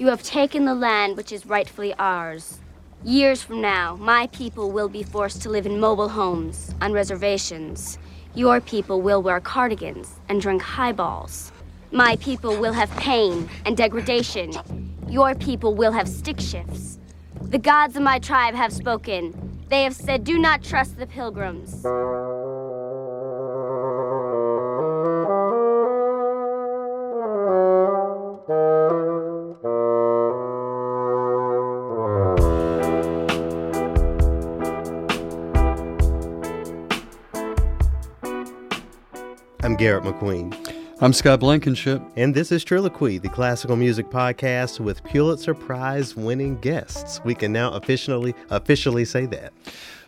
You have taken the land which is rightfully ours. Years from now, my people will be forced to live in mobile homes, on reservations. Your people will wear cardigans and drink highballs. My people will have pain and degradation. Your people will have stick shifts. The gods of my tribe have spoken. They have said, Do not trust the pilgrims. Garrett McQueen. I'm Scott Blankenship. And this is Triloquy, the classical music podcast with Pulitzer Prize winning guests. We can now officially officially say that.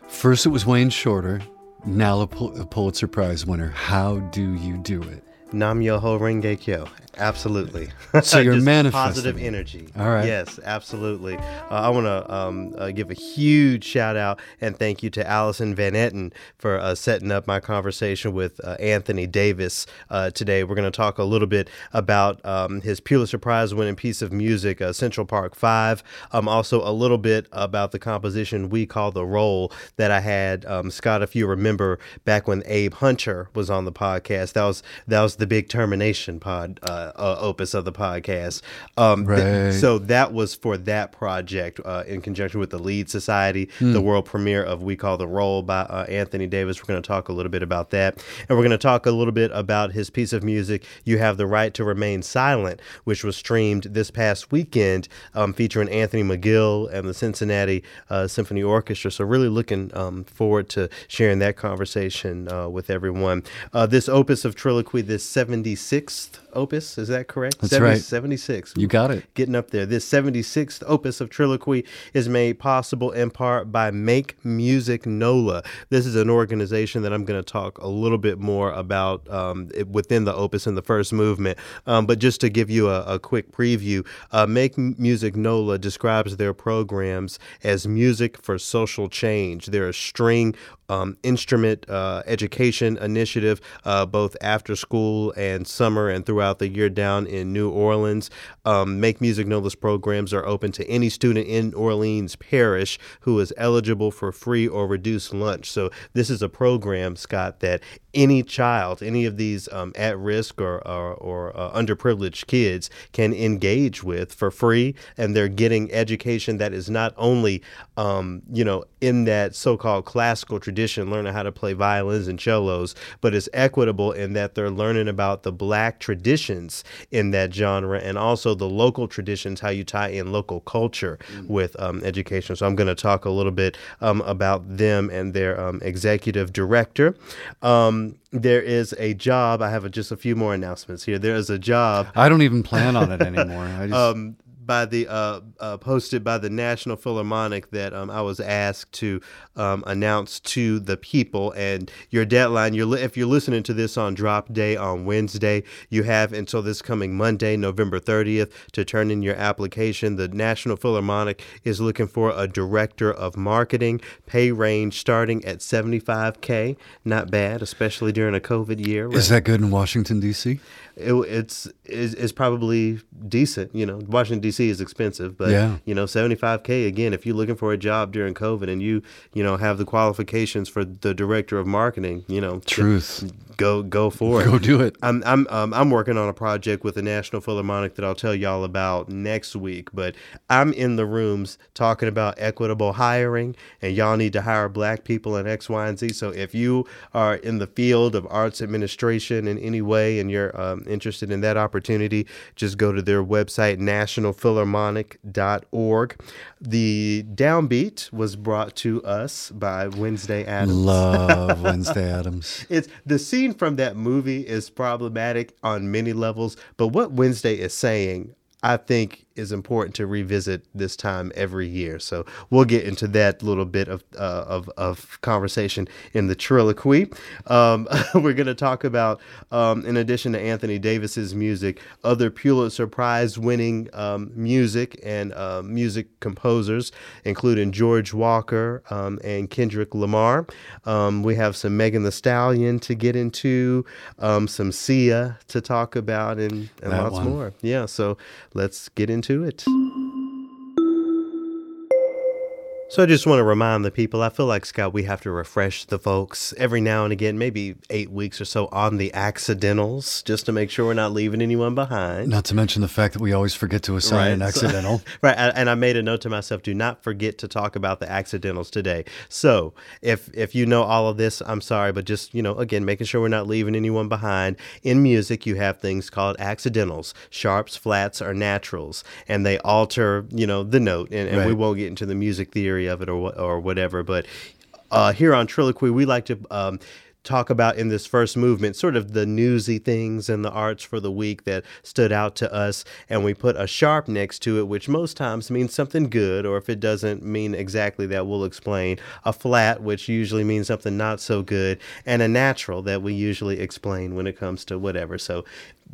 First, it was Wayne Shorter, now a, Pul- Pulitzer Prize winner. How do you do it? Nam Myoho Renge Kyo. Absolutely. So you're manifesting positive energy. All right. Yes, absolutely. Uh, I want to um, uh, give a huge shout out and thank you to Allison Van Etten for uh, setting up my conversation with uh, Anthony Davis uh, today. We're going to talk a little bit about um, his Pulitzer Prize winning piece of music, uh, Central Park Five. Um, also, a little bit about the composition We Call the Roll that I had um, Scott. If you remember back when Abe Hunter was on the podcast, that was that was the big termination pod uh, uh, opus of the podcast. Um, th- so that was for that project uh, in conjunction with the Lead Society, the world premiere of We Call the Roll by uh, Anthony Davis. We're going to talk a little bit about that. And we're going to talk a little bit about his piece of music, You Have the Right to Remain Silent, which was streamed this past weekend, um, featuring Anthony McGill and the Cincinnati uh, Symphony Orchestra. So, really looking um, forward to sharing that conversation uh, with everyone. Uh, this opus of Triloquy, this 76th opus, is that correct? That's right. 76. You got it. Getting up there. This 76th opus of Triloquy is made possible in part by Make Music NOLA. This is an organization that I'm going to talk a little bit more about um, within the opus in the first movement. Um, but just to give you a, a quick preview, uh, Make Music NOLA describes their programs as music for social change. They're a string um, instrument uh, education initiative, uh, both after school and summer and throughout the year down in New Orleans. Um, Make Music Nola's programs are open to any student in Orleans Parish who is eligible for free or reduced lunch. So this is a program, Scott, that any child, any of these um, at risk or, or, or uh, underprivileged kids can engage with for free. And they're getting education that is not only, um, you know, in that so called classical tradition, learning how to play violins and cellos, but it's equitable in that they're learning about the black traditions in that genre and also the local traditions, how you tie in local culture with um, education. So I'm going to talk a little bit um, about them and their um, executive director. Um, there is a job. I have a, just a few more announcements here. There is a job I don't even plan on it anymore. I just, um, by the uh, uh, posted by the National Philharmonic that um, I was asked to um, announce to the people. And your deadline, you're li- if you're listening to this on drop day on Wednesday, you have until this coming Monday, November 30th, to turn in your application. The National Philharmonic is looking for a director of marketing. Pay range starting at 75k. Not bad, especially during a COVID year. is that good in Washington, D.C.? It, it's is is probably decent. You know, Washington D.C. is expensive, but Yeah. you know, seventy five k again. If you're looking for a job during COVID and you you know have the qualifications for the director of marketing, you know, Truth. Go go for it. Go do it. I'm I'm um, I'm working on a project with the National Philharmonic that I'll tell y'all about next week. But I'm in the rooms talking about equitable hiring, and y'all need to hire black people in X, Y, and Z. So if you are in the field of arts administration in any way, and you're um, interested in that opportunity, just go to their website nationalphilharmonic.org. The downbeat was brought to us by Wednesday Addams. Love Wednesday Addams. It's the scene from that movie is problematic on many levels, but what Wednesday is saying, I think, is important to revisit this time every year. So we'll get into that little bit of uh, of, of conversation in the triloquy. Um, we're going to talk about, um, in addition to Anthony Davis's music, other Pulitzer Prize winning um, music and uh, music composers, including George Walker um, and Kendrick Lamar. Um, we have some Megan Thee Stallion to get into, um, some Sia to talk about, and, and lots one. more. Yeah, so let's get into into it. So I just want to remind the people, I feel like, Scott, we have to refresh the folks every now and again, maybe eight weeks or so on the accidentals, just to make sure we're not leaving anyone behind. Not to mention the fact that we always forget to assign right. an accidental. Right. And I made a note to myself, do not forget to talk about the accidentals today. So if if you know all of this, I'm sorry, but just, you know, again, making sure we're not leaving anyone behind. In music, you have things called accidentals, sharps, flats, or naturals, and they alter, you know, the note. And, and right. we won't get into the music theory of it or or whatever. But uh, here on Triloquy, we like to um, talk about in this first movement sort of the newsy things in the arts for the week that stood out to us and we put a sharp next to it which most times means something good or if it doesn't mean exactly that we'll explain a flat which usually means something not so good and a natural that we usually explain when it comes to whatever so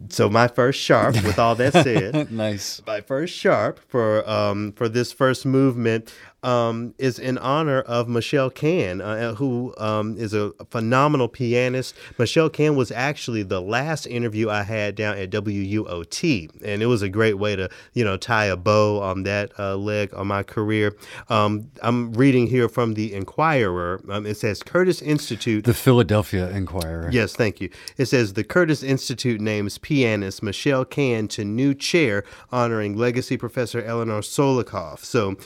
so my first sharp with all that said nice my first sharp for um for this first movement um, is in honor of Michelle Cann, uh, who um, is a phenomenal pianist. Michelle Cann was actually the last interview I had down at WUOT, and it was a great way to, you know, tie a bow on that uh, leg on my career. Um, I'm reading here from the Inquirer. Um, it says Curtis Institute. The Philadelphia Inquirer. Yes, thank you. It says the Curtis Institute names pianist Michelle Cann to new chair, honoring legacy professor Eleanor Sokoloff. So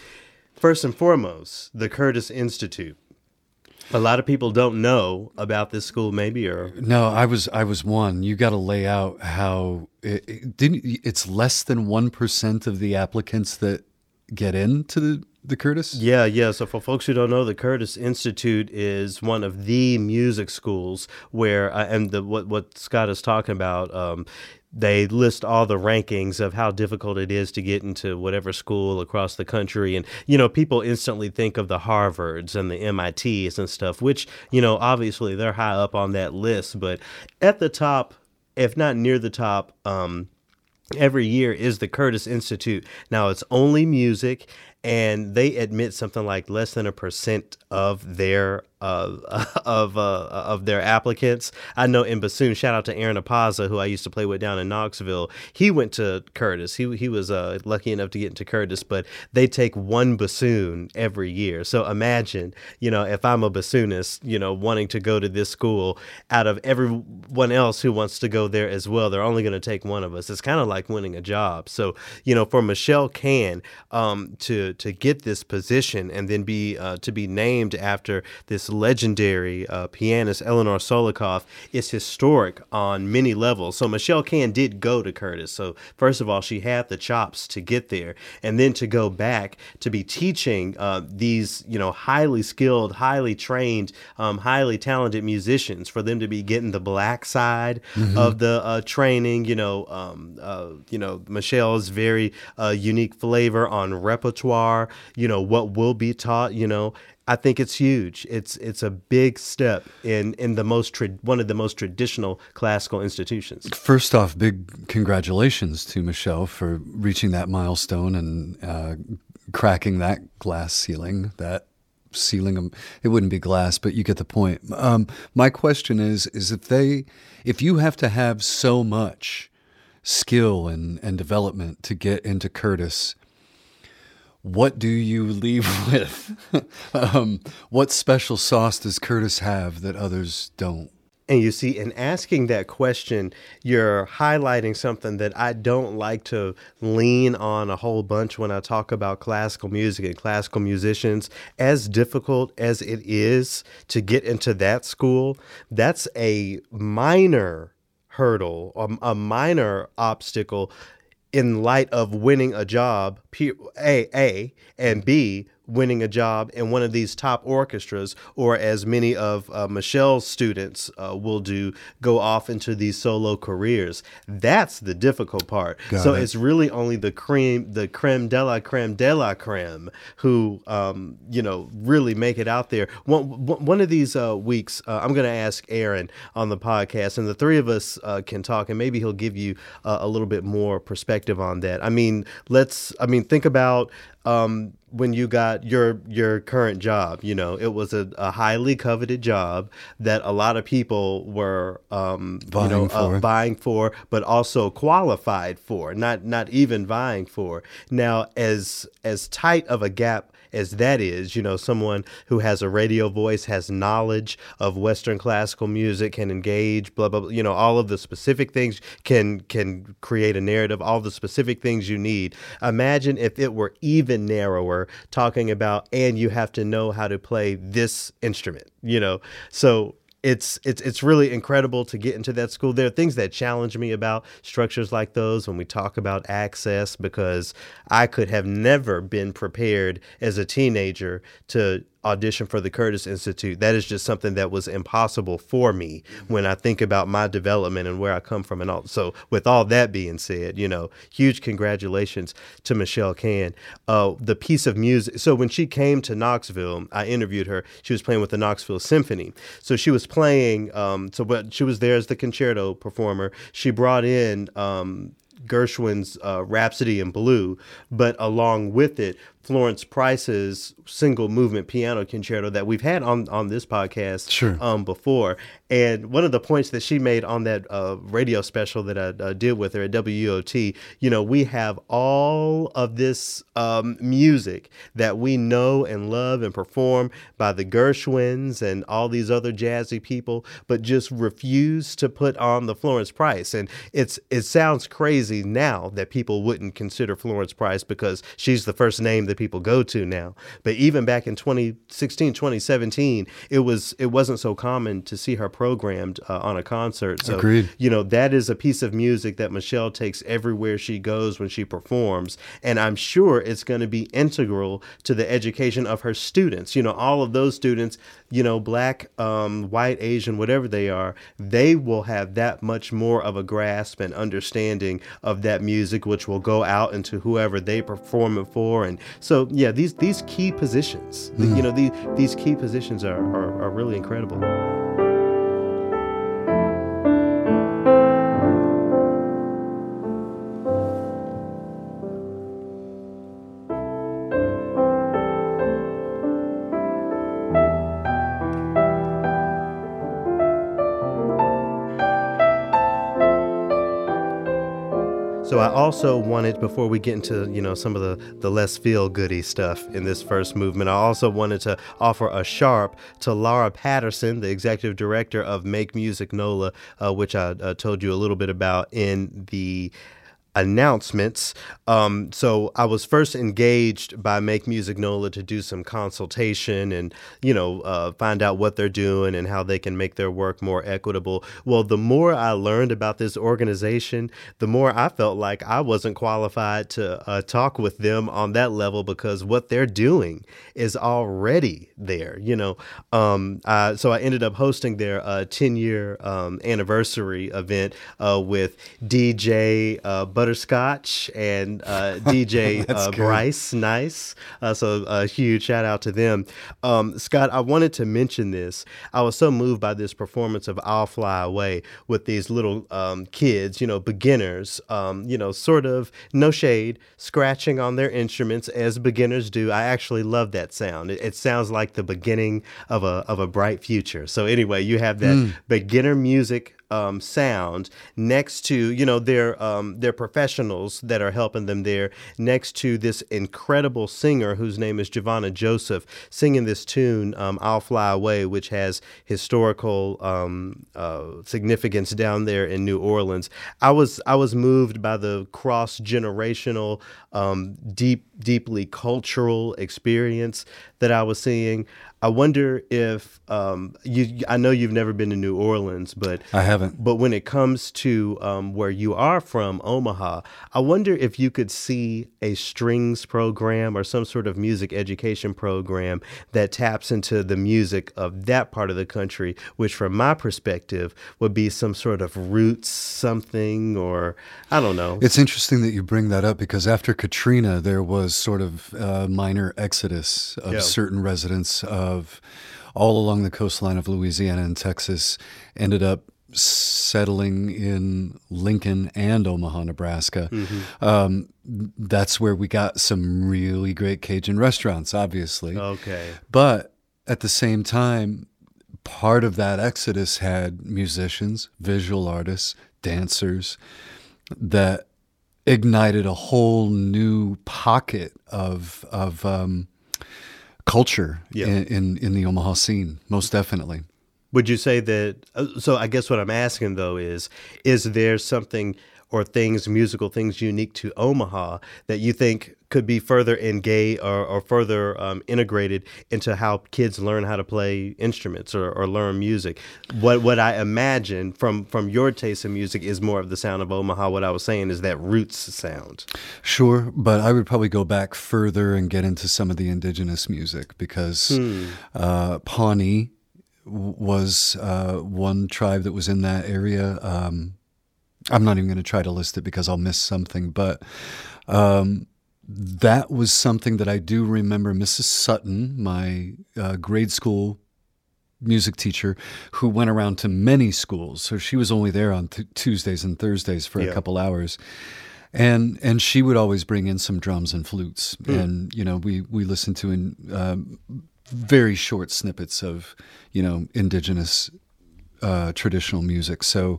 First and foremost, the Curtis Institute. A lot of people don't know about this school, maybe or no. I was I was one. You got to lay out how it, it didn't. It's less than one percent of the applicants that get into the the Curtis? Yeah, yeah. So for folks who don't know, the Curtis Institute is one of the music schools where, uh, and the what what Scott is talking about. Um, they list all the rankings of how difficult it is to get into whatever school across the country. And you know people instantly think of the harvards and the mits and stuff which you know obviously they're high up on that list. But at the top if not near the top um, every year is the curtis institute. Now it's only music and they admit something like less than a percent of their uh, of uh, of their applicants. I know in bassoon, shout out to Aaron Apaza, who I used to play with down in Knoxville. He went to Curtis. He he was uh, lucky enough to get into Curtis, but they take one bassoon every year. So imagine, you know, if I'm a bassoonist, you know, wanting to go to this school, out of everyone else who wants to go there as well, they're only going to take one of us. It's kind of like winning a job. So you know, for Michelle Cann um, to to get this position and then be uh, to be named after this legendary uh, pianist Eleanor Sokoloff is historic on many levels. So Michelle Cann did go to Curtis. So first of all, she had the chops to get there, and then to go back to be teaching uh, these you know highly skilled, highly trained, um, highly talented musicians for them to be getting the black side mm-hmm. of the uh, training. You know, um, uh, you know Michelle's very uh, unique flavor on repertoire. You know what will be taught. You know I think it's huge. It's it's a big step in in the most tra- one of the most traditional classical institutions. First off, big congratulations to Michelle for reaching that milestone and uh, cracking that glass ceiling. That ceiling, it wouldn't be glass, but you get the point. Um, my question is: is if they, if you have to have so much skill and and development to get into Curtis what do you leave with? um, what special sauce does Curtis have that others don't? And you see, in asking that question, you're highlighting something that I don't like to lean on a whole bunch when I talk about classical music and classical musicians. As difficult as it is to get into that school, that's a minor hurdle, a, a minor obstacle in light of winning a job, A, A, and B, winning a job in one of these top orchestras, or as many of uh, Michelle's students uh, will do, go off into these solo careers. That's the difficult part. Got so it. it's really only the cream, the creme de la creme de la creme, who um, you know really make it out there. One one of these uh, weeks, uh, I'm going to ask Aaron on the podcast, and the three of us uh, can talk, and maybe he'll give you uh, a little bit more perspective on that. I mean, let's. I mean, think about um, when you got your your current job. You know, it was a, a highly coveted job that a lot of people were um, Vying you know for. Uh, vying for, but also qualified for. Not not even vying for. Now, as as tight of a gap as that is, you know, someone who has a radio voice, has knowledge of Western classical music, can engage, blah blah, blah you know, all of the specific things can can create a narrative, all the specific things you need. Imagine if it were even narrower, talking about and you have to know how to play this instrument, you know. So it's it's it's really incredible to get into that school. There are things that challenge me about structures like those when we talk about access because I could have never been prepared as a teenager to audition for the Curtis Institute. That is just something that was impossible for me when I think about my development and where I come from and all. So with all that being said, you know, huge congratulations to Michelle Cann. Uh, the piece of music. So when she came to Knoxville, I interviewed her. She was playing with the Knoxville Symphony. So she was playing. Um, so but she was there as the concerto performer. She brought in. Um, Gershwin's uh, Rhapsody in Blue, but along with it, Florence Price's single movement piano concerto that we've had on on this podcast Sure. um, before. And one of the points that she made on that uh, radio special that I uh, did with her at WOT, you know, we have all of this um, music that we know and love and perform by the Gershwins and all these other jazzy people, but just refuse to put on the Florence Price. And it's it sounds crazy now that people wouldn't consider Florence Price because she's the first name that people go to now. But even back in 2016, 2017, it was it wasn't so common to see her programmed uh, on a concert. So Agreed. you know that is a piece of music that Michelle takes everywhere she goes when she performs, and I'm sure it's going to be integral to the education of her students. You know, all of those students, you know, black, um, white, Asian, whatever they are, they will have that much more of a grasp and understanding of that music, which will go out into whoever they perform it for. And so, yeah, these these key positions, you know, these these key positions are are, are really incredible. So I also wanted, before we get into you know some of the the less feel goody stuff in this first movement, I also wanted to offer a sharp to Laura Patterson, the executive director of Make Music NOLA, uh, which I uh, told you a little bit about in the announcements. Um, so I was first engaged by Make Music NOLA to do some consultation and, you know, uh, find out what they're doing and how they can make their work more equitable. Well, the more I learned about this organization, the more I felt like I wasn't qualified to uh, talk with them on that level because what they're doing is already there, you know. Um, uh, so I ended up hosting their uh, 10 year um, anniversary event uh, with DJ uh, Butterscotch and uh, DJ uh. Bryce Nice. Uh, so a huge shout out to them. Um, Scott, I wanted to mention this. I was so moved by this performance of I'll Fly Away with these little um, kids, you know, beginners, um, you know, sort of, no shade, scratching on their instruments as beginners do. I actually love that sound. It, it sounds like the beginning of a, of a bright future. So, anyway, you have that beginner music um, sound next to you know their um, their professionals that are helping them there next to this incredible singer whose name is Giovanna Joseph singing this tune um, "I'll Fly Away," which has historical um, uh, significance down there in New Orleans. I was I was moved by the cross generational, um, deep deeply cultural experience that I was seeing. I wonder if um, you. I know you've never been to New Orleans, but I haven't. but when it comes to um, where you are from, Omaha, I wonder if you could see a strings program or some sort of music education program that taps into the music of that part of the country, which, from my perspective, would be some sort of roots something or I don't know. It's interesting that you bring that up because after Katrina, there was sort of a minor exodus of Yeah. certain residents of all along the coastline of Louisiana and Texas ended up settling in Lincoln and Omaha, Nebraska, Mm-hmm. um, that's where we got some really great Cajun restaurants, obviously. Okay. But at the same time, part of that exodus had musicians, visual artists, dancers that ignited a whole new pocket of of um, culture Yeah. in, in in the Omaha scene. Most definitely. Would you say that? uh, So I guess what I'm asking though is, is there something or things, musical things unique to Omaha that you think could be further engaged or, or further um, integrated into how kids learn how to play instruments or, or learn music? What what I imagine from from your taste in music is more of the sound of Omaha. What I was saying is that roots sound. Sure, but I would probably go back further and get into some of the indigenous music because uh, Pawnee was uh, one tribe that was in that area. Um, I'm not even going to try to list it because I'll miss something, but um, that was something that I do remember. Mrs. Sutton, my uh, grade school music teacher, who went around to many schools, so she was only there on t- Tuesdays and Thursdays for Yeah. a couple hours and and she would always bring in some drums and flutes and you know we we listened to in um, very short snippets of you know indigenous uh, traditional music so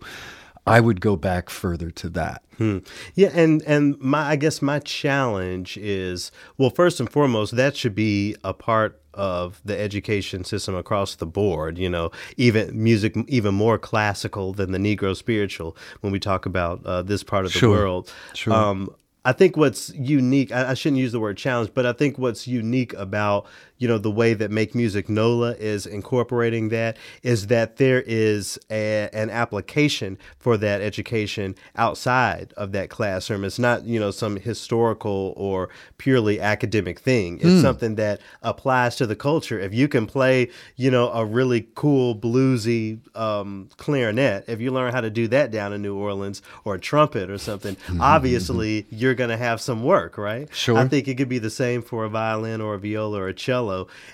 i would go back further to that Hmm. Yeah, and and my I guess my challenge is well, first and foremost, that should be a part of the education system across the board. You know, even music even more classical than the Negro spiritual when we talk about uh, this part of the Sure. world. Sure. Um, I think what's unique, I, I shouldn't use the word challenge, but I think what's unique about, you know, the way that Make Music NOLA is incorporating that is that there is a, an application for that education outside of that classroom. It's not, you know, some historical or purely academic thing. It's hmm. something that applies to the culture. If you can play, you know, a really cool bluesy um, clarinet, if you learn how to do that down in New Orleans or a trumpet or something, mm-hmm, mm-hmm, obviously mm-hmm. you're going to have some work, right? Sure. I think it could be the same for a violin or a viola or a cello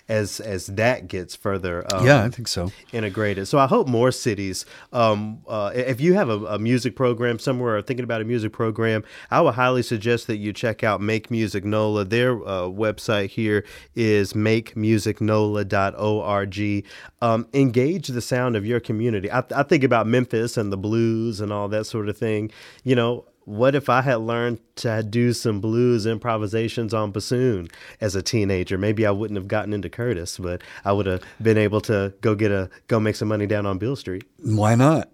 as as that gets further. Um, yeah i think so integrated. So I hope more cities, um, uh, if you have a, a music program somewhere or thinking about a music program, I would highly suggest that you check out Make Music NOLA. Their uh, website here is makemusicnola.org. Um, engage the sound of your community. I, I think about Memphis and the blues and all that sort of thing. You know, what if I had learned to do some blues improvisations on bassoon as a teenager? Maybe I wouldn't have gotten into Curtis, but I would have been able to go get a go make some money down on Beale Street. why not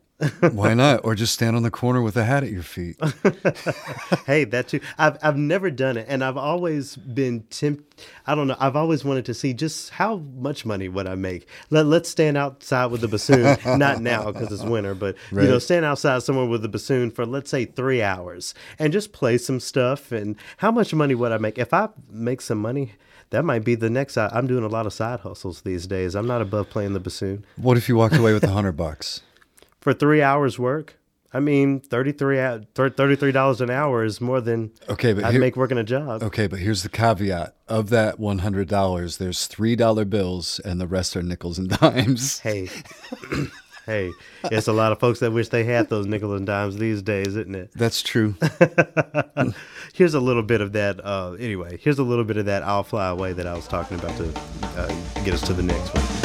why not or just stand on the corner with a hat at your feet hey, that too. I've I've never done it, and I've always been tempted. I don't know. I've always wanted to see just how much money would I make. Let Let's stand outside with the bassoon. Not now because it's winter, but you know, stand outside somewhere with the bassoon for let's say three hours and just play some stuff. And how much money would I make if I make some money? That might be the next. I, I'm doing a lot of side hustles these days. I'm not above playing the bassoon what if you walked away with a hundred bucks for three hours work. I mean, 33 $33 an hour is more than Okay, but I'd here- make working a job. Okay, but here's the caveat. Of that one hundred dollars, there's three dollar bills, and the rest are nickels and dimes. Hey, hey, it's a lot of folks that wish they had those nickels and dimes these days, isn't it? That's true. Here's a little bit of that. Uh, anyway, here's a little bit of that "I'll Fly Away" that I was talking about to uh, get us to the next one.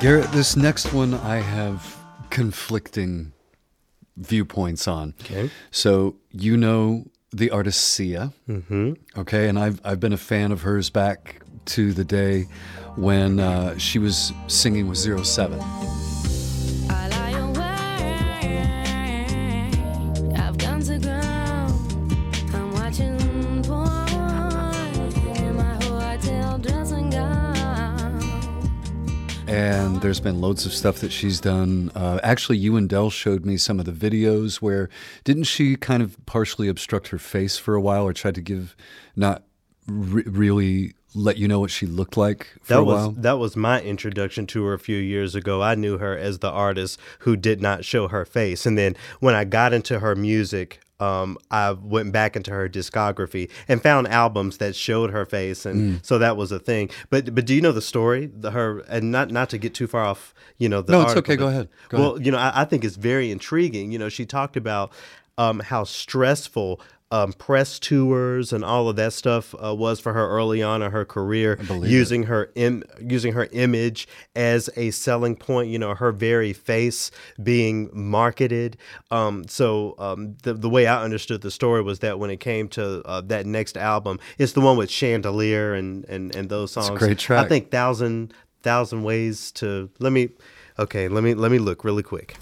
Garrett, this next one I have conflicting viewpoints on. Okay. So you know the artist Sia, mm-hmm. okay, and I've I've been a fan of hers back to the day when uh, she was singing with Zero Seven. And there's been loads of stuff that she's done. Uh, actually, you and Dell showed me some of the videos where didn't she kind of partially obstruct her face for a while, or tried to give not re- really let you know what she looked like for That a was while? that was my introduction to her a few years ago. I knew her as the artist who did not show her face, and then when I got into her music, um, I went back into her discography and found albums that showed her face, and Mm. so that was a thing. But but do you know the story? The, her and not not to get too far off, you know. The No, it's article, okay. Go ahead. Go well, you know, I, I think it's very intriguing. You know, she talked about um, how stressful. Um, press tours and all of that stuff uh, was for her early on in her career, using her Im- using her image as a selling point. You know, her very face being marketed. Um, so um, the the way I understood the story was that when it came to uh, that next album, it's the one with Chandelier and and and those songs. great track. I think thousand thousand ways to let me. Okay, let me let me look really quick.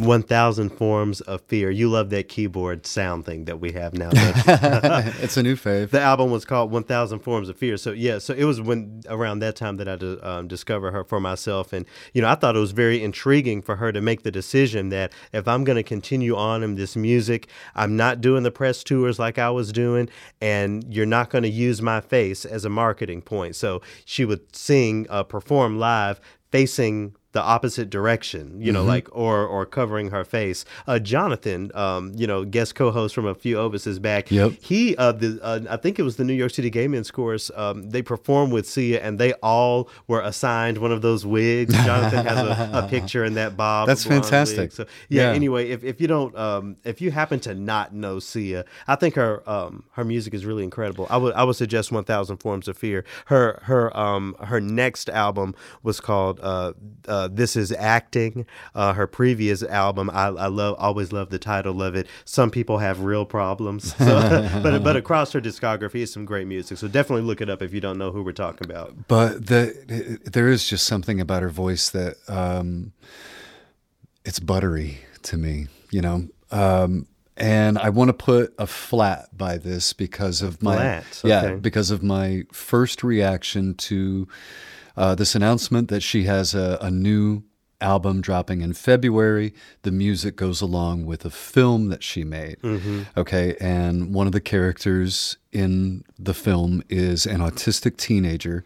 1000 forms of fear. You love that keyboard sound thing that we have now. it's a new fave. the album was called 1000 forms of fear so yeah so it was when around that time that i um, discovered her for myself and you know i thought it was very intriguing for her to make the decision that if i'm going to continue on in this music i'm not doing the press tours like i was doing and you're not going to use my face as a marketing point so she would sing uh, perform live facing the opposite direction, you know, like or or covering her face. Uh, Jonathan, um, you know, guest co-host from a few opuses back. Yep. He, uh, the uh, I think it was the New York City Gay Men's Chorus. Um, they performed with Sia, and they all were assigned one of those wigs. Jonathan has a, a picture in that bob. That's fantastic. wig. So yeah, Yeah. Anyway, if, if you don't, um, if you happen to not know Sia, I think her um, her music is really incredible. I would I would suggest One Thousand Forms of Fear. Her her um her next album was called uh, uh, This Is Acting. Uh, her previous album, I, I love always love the title of it. Some people have real problems. So, but but across her discography is some great music. So definitely look it up if you don't know who we're talking about. But the, there is just something about her voice that um, it's buttery to me, you know. Um, and I want to put a flat by this because of my flat, yeah because of my first reaction to uh, this announcement that she has a, a new album dropping in February. The music goes along with a film that she made. Okay, and one of the characters in the film is an autistic teenager,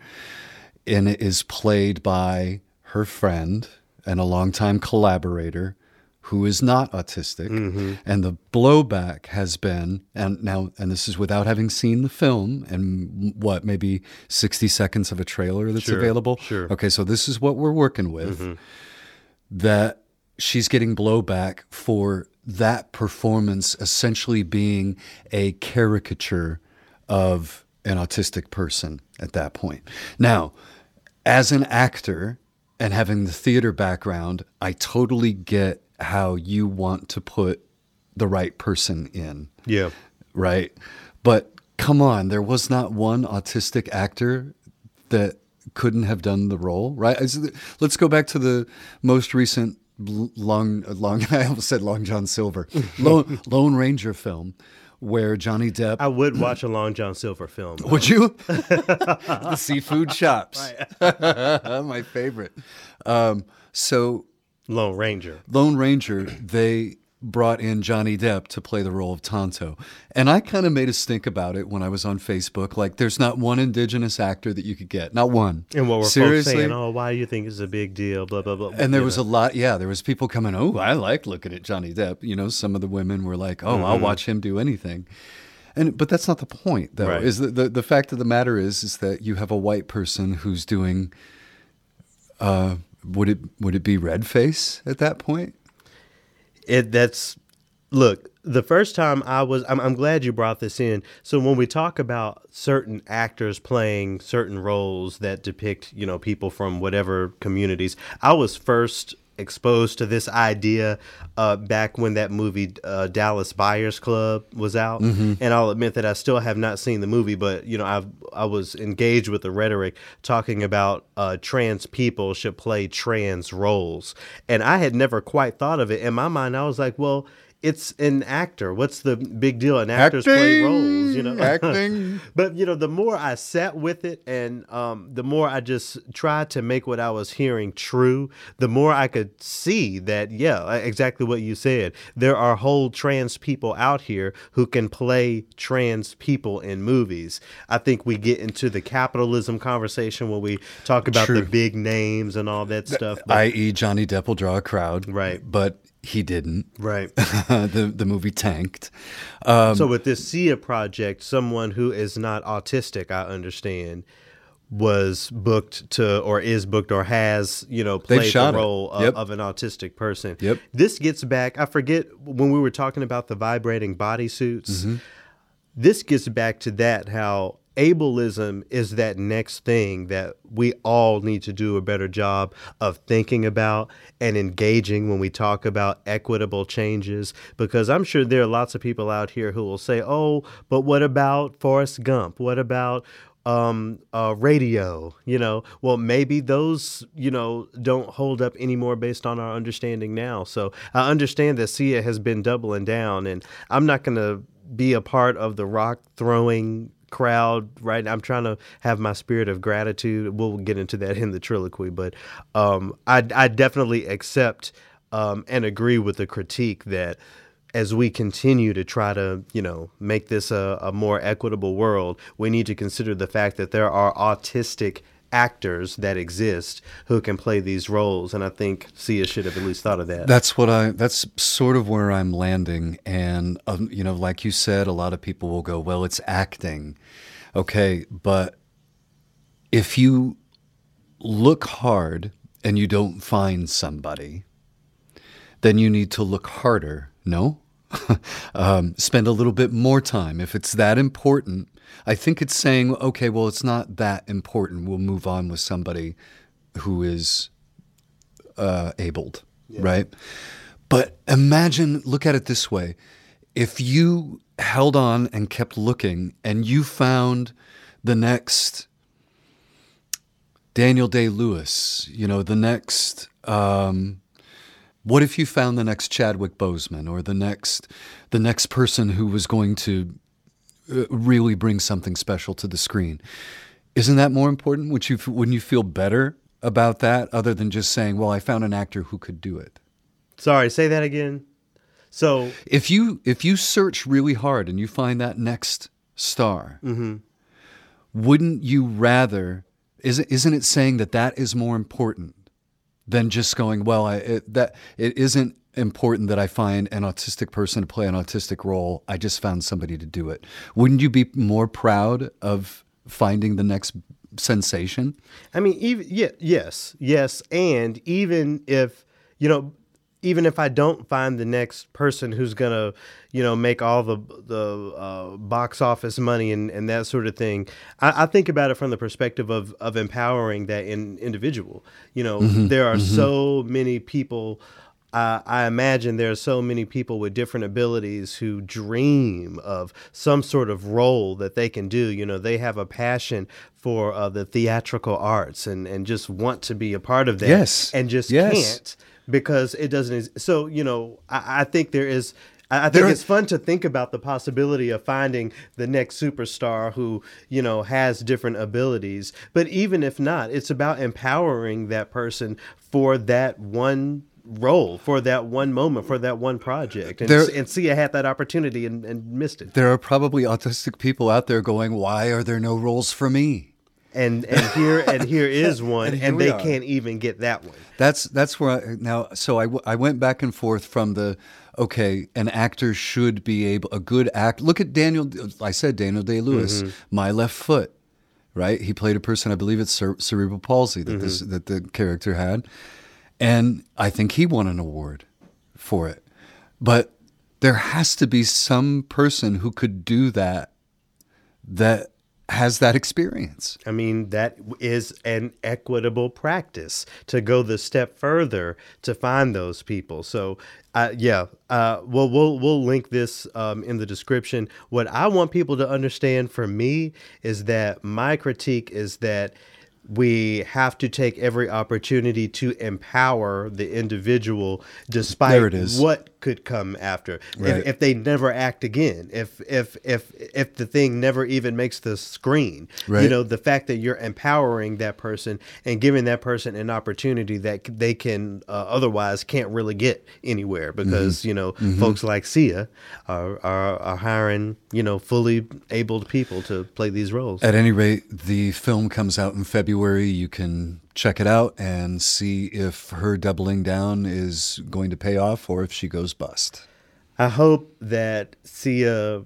and it is played by her friend and a longtime collaborator who is not autistic. Mm-hmm. And the blowback has been, and now, and this is without having seen the film and what, maybe 60 seconds of a trailer that's Sure, available. sure. Okay, so this is what we're working with mm-hmm. that she's getting blowback for that performance essentially being a caricature of an autistic person at that point. Now, as an actor and having the theater background, I totally get how you want to put the right person in Yeah. right? But come on, there was not one autistic actor that couldn't have done the role, right? Let's go back to the most recent long, long. I almost said Long John Silver, Lone, Lone Ranger film, where Johnny Depp. I would watch a Long John Silver film. though. Would you? the seafood shops, my favorite. Um, so Lone Ranger. Lone Ranger, they brought in Johnny Depp to play the role of Tonto. And I kind of made a stink about it when I was on Facebook. Like, there's not one indigenous actor that you could get. Not one. And what were Seriously? folks saying? Oh, why do you think it's a big deal? Blah blah blah. and there was a lot, yeah, there was people coming, oh, I like looking at Johnny Depp. You know, some of the women were like, oh, I'll watch him do anything. And but that's not the point, though. Right. Is the, the the fact of the matter is is that you have a white person who's doing. Uh, would it would it be red face at that point? it that's look the first time i was I'm, I'm glad you brought this in so when we talk about certain actors playing certain roles that depict you know people from whatever communities i was first exposed to this idea uh, back when that movie uh, dallas buyers club was out. And i'll admit that i still have not seen the movie but you know i i was engaged with the rhetoric talking about uh, trans people should play trans roles. And i had never quite thought of it. In my mind i was like well it's an actor. What's the big deal? And actors play roles, you know. Acting. but you know, the more I sat with it, and um, the more I just tried to make what I was hearing true, the more I could see that, yeah, exactly what you said. There are whole trans people out here who can play trans people in movies. I think we get into the capitalism conversation when we talk about True. the big names and all that stuff. i.e., Johnny Depp will draw a crowd. Right. But he didn't. Right. the the movie tanked. Um, so with this Sia project, someone who is not autistic, I understand, was booked to or is booked or has you know played the role of, Yep. of an autistic person. Yep. This gets back. I forget when we were talking about the vibrating bodysuits. Mm-hmm. This gets back to that how ableism is that next thing that we all need to do a better job of thinking about and engaging when we talk about equitable changes because I'm sure there are lots of people out here who will say, "Oh, but what about Forrest Gump? What about um uh radio you know well maybe those you know don't hold up anymore based on our understanding now so i understand that sia has been doubling down and i'm not going to be a part of the rock throwing crowd right? I'm trying to have my spirit of gratitude. We'll get into that in the triloquy but um i i definitely accept um and agree with the critique that as we continue to try to, you know, make this a, a more equitable world, we need to consider the fact that there are autistic actors that exist who can play these roles. And I think Sia should have at least thought of that. That's what I. That's sort of where I'm landing, and um, you know, like you said, a lot of people will go, "Well, it's acting." Okay, but if you look hard and you don't find somebody, then you need to look harder. No, um, spend a little bit more time if it's that important. I think it's saying, okay, well, it's not that important. We'll move on with somebody who is uh, abled, right? But imagine, look at it this way: if you held on and kept looking, and you found the next Daniel Day Lewis, you know, the next. Um, what if you found the next Chadwick Boseman or the next the next person who was going to Uh, really bring something special to the screen? Isn't that more important? Would you wouldn't you feel better about that other than just saying, "Well, I found an actor who could do it"? Sorry, say that again. So, If you if you search really hard and you find that next star, mm-hmm. wouldn't you rather? Isn't isn't it saying that that is more important than just going? Well, I, it, that it isn't important that I find an autistic person to play an autistic role. I just found somebody to do it. Wouldn't you be more proud of finding the next sensation? I mean, even yeah, yes, yes, and even if you know, even if I don't find the next person who's gonna, you know, make all the the uh, box office money and, and that sort of thing, I, I think about it from the perspective of of empowering that in, individual. You know, there are so many people. Uh, I imagine there are so many people with different abilities who dream of some sort of role that they can do. You know, they have a passion for uh, the theatrical arts and, and just want to be a part of that. Yes. And just Yes. can't because it doesn't. ex- So, you know, I, I think there is. I think There- it's fun to think about the possibility of finding the next superstar who, you know, has different abilities. But even if not, it's about empowering that person for that one role, for that one moment, for that one project. And, There- and Sia had that opportunity and, and missed it. There are probably autistic people out there going, "Why are there no roles for me?" And and here and here is one, And and, they are. can't even get that one. That's that's where I now. So I, w- I went back and forth from the okay, an actor should be able a good act. Look at Daniel. I said Daniel Day Lewis, mm-hmm. my left foot, right? He played a person. I believe it's cere- cerebral palsy that this mm-hmm. that the character had, and I think he won an award for it. But there has to be some person who could do that that has that experience. I mean, that is an equitable practice to go the step further to find those people. So, uh, yeah, uh, well, we'll we'll link this um, in the description. What I want people to understand for me is that my critique is that we have to take every opportunity to empower the individual despite There it is. what could come after Right. if, if they never act again if if if if the thing never even makes the screen you know the fact that you're empowering that person and giving that person an opportunity that they can uh, otherwise can't really get anywhere because Mm-hmm. you know folks like Sia are, are are hiring you know fully abled people to play these roles At any rate, the film comes out in February. You can check it out and see if her doubling down is going to pay off or if she goes bust. I hope that Sia,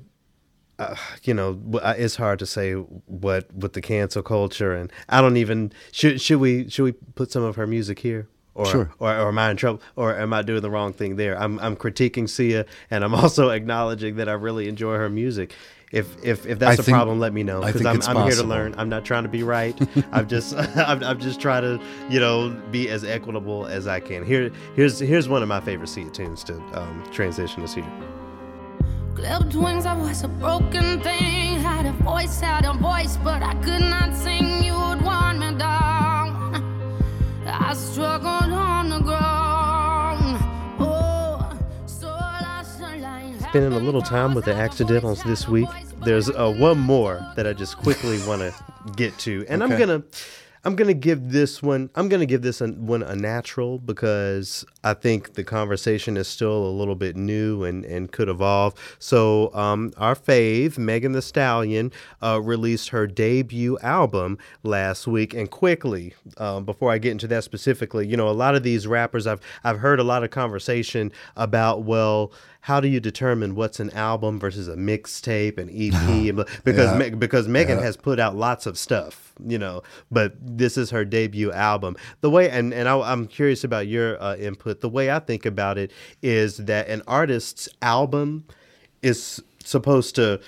uh, you know, uh, it's hard to say what with the cancel culture, and I don't even should should we should we put some of her music here? Or, Sure. or, or am I in trouble? Or am I doing the wrong thing there? I'm, I'm critiquing Sia, and I'm also acknowledging that I really enjoy her music. If if, if that's I a think- problem, let me know I because think I'm, I'm here to learn. I'm not trying to be right. I'm just I'm, I'm just trying to you know be as equitable as I can. Here here's here's one of my favorite Sia tunes to um, transition us here. Clipped wings, I was a broken thing. Had a voice, had a voice, but I could not sing. You would want me down. I struggled on the ground. Spending a little time with the accidentals this week. There's uh, one more that I just quickly want to get to, and I'm gonna. I'm gonna give this one. I'm gonna give this one one a natural because I think the conversation is still a little bit new and, and could evolve. So, um, our fave Megan Thee Stallion uh, released her debut album last week. And quickly, um, before I get into that specifically, you know, a lot of these rappers, I've I've heard a lot of conversation about well, how do you determine what's an album versus a mixtape, an EP? because Yeah. Me- because Megan Yeah. has put out lots of stuff, you know, but this is her debut album. The way, and, and I, I'm curious about your uh, input. The way I think about it is that an artist's album is supposed to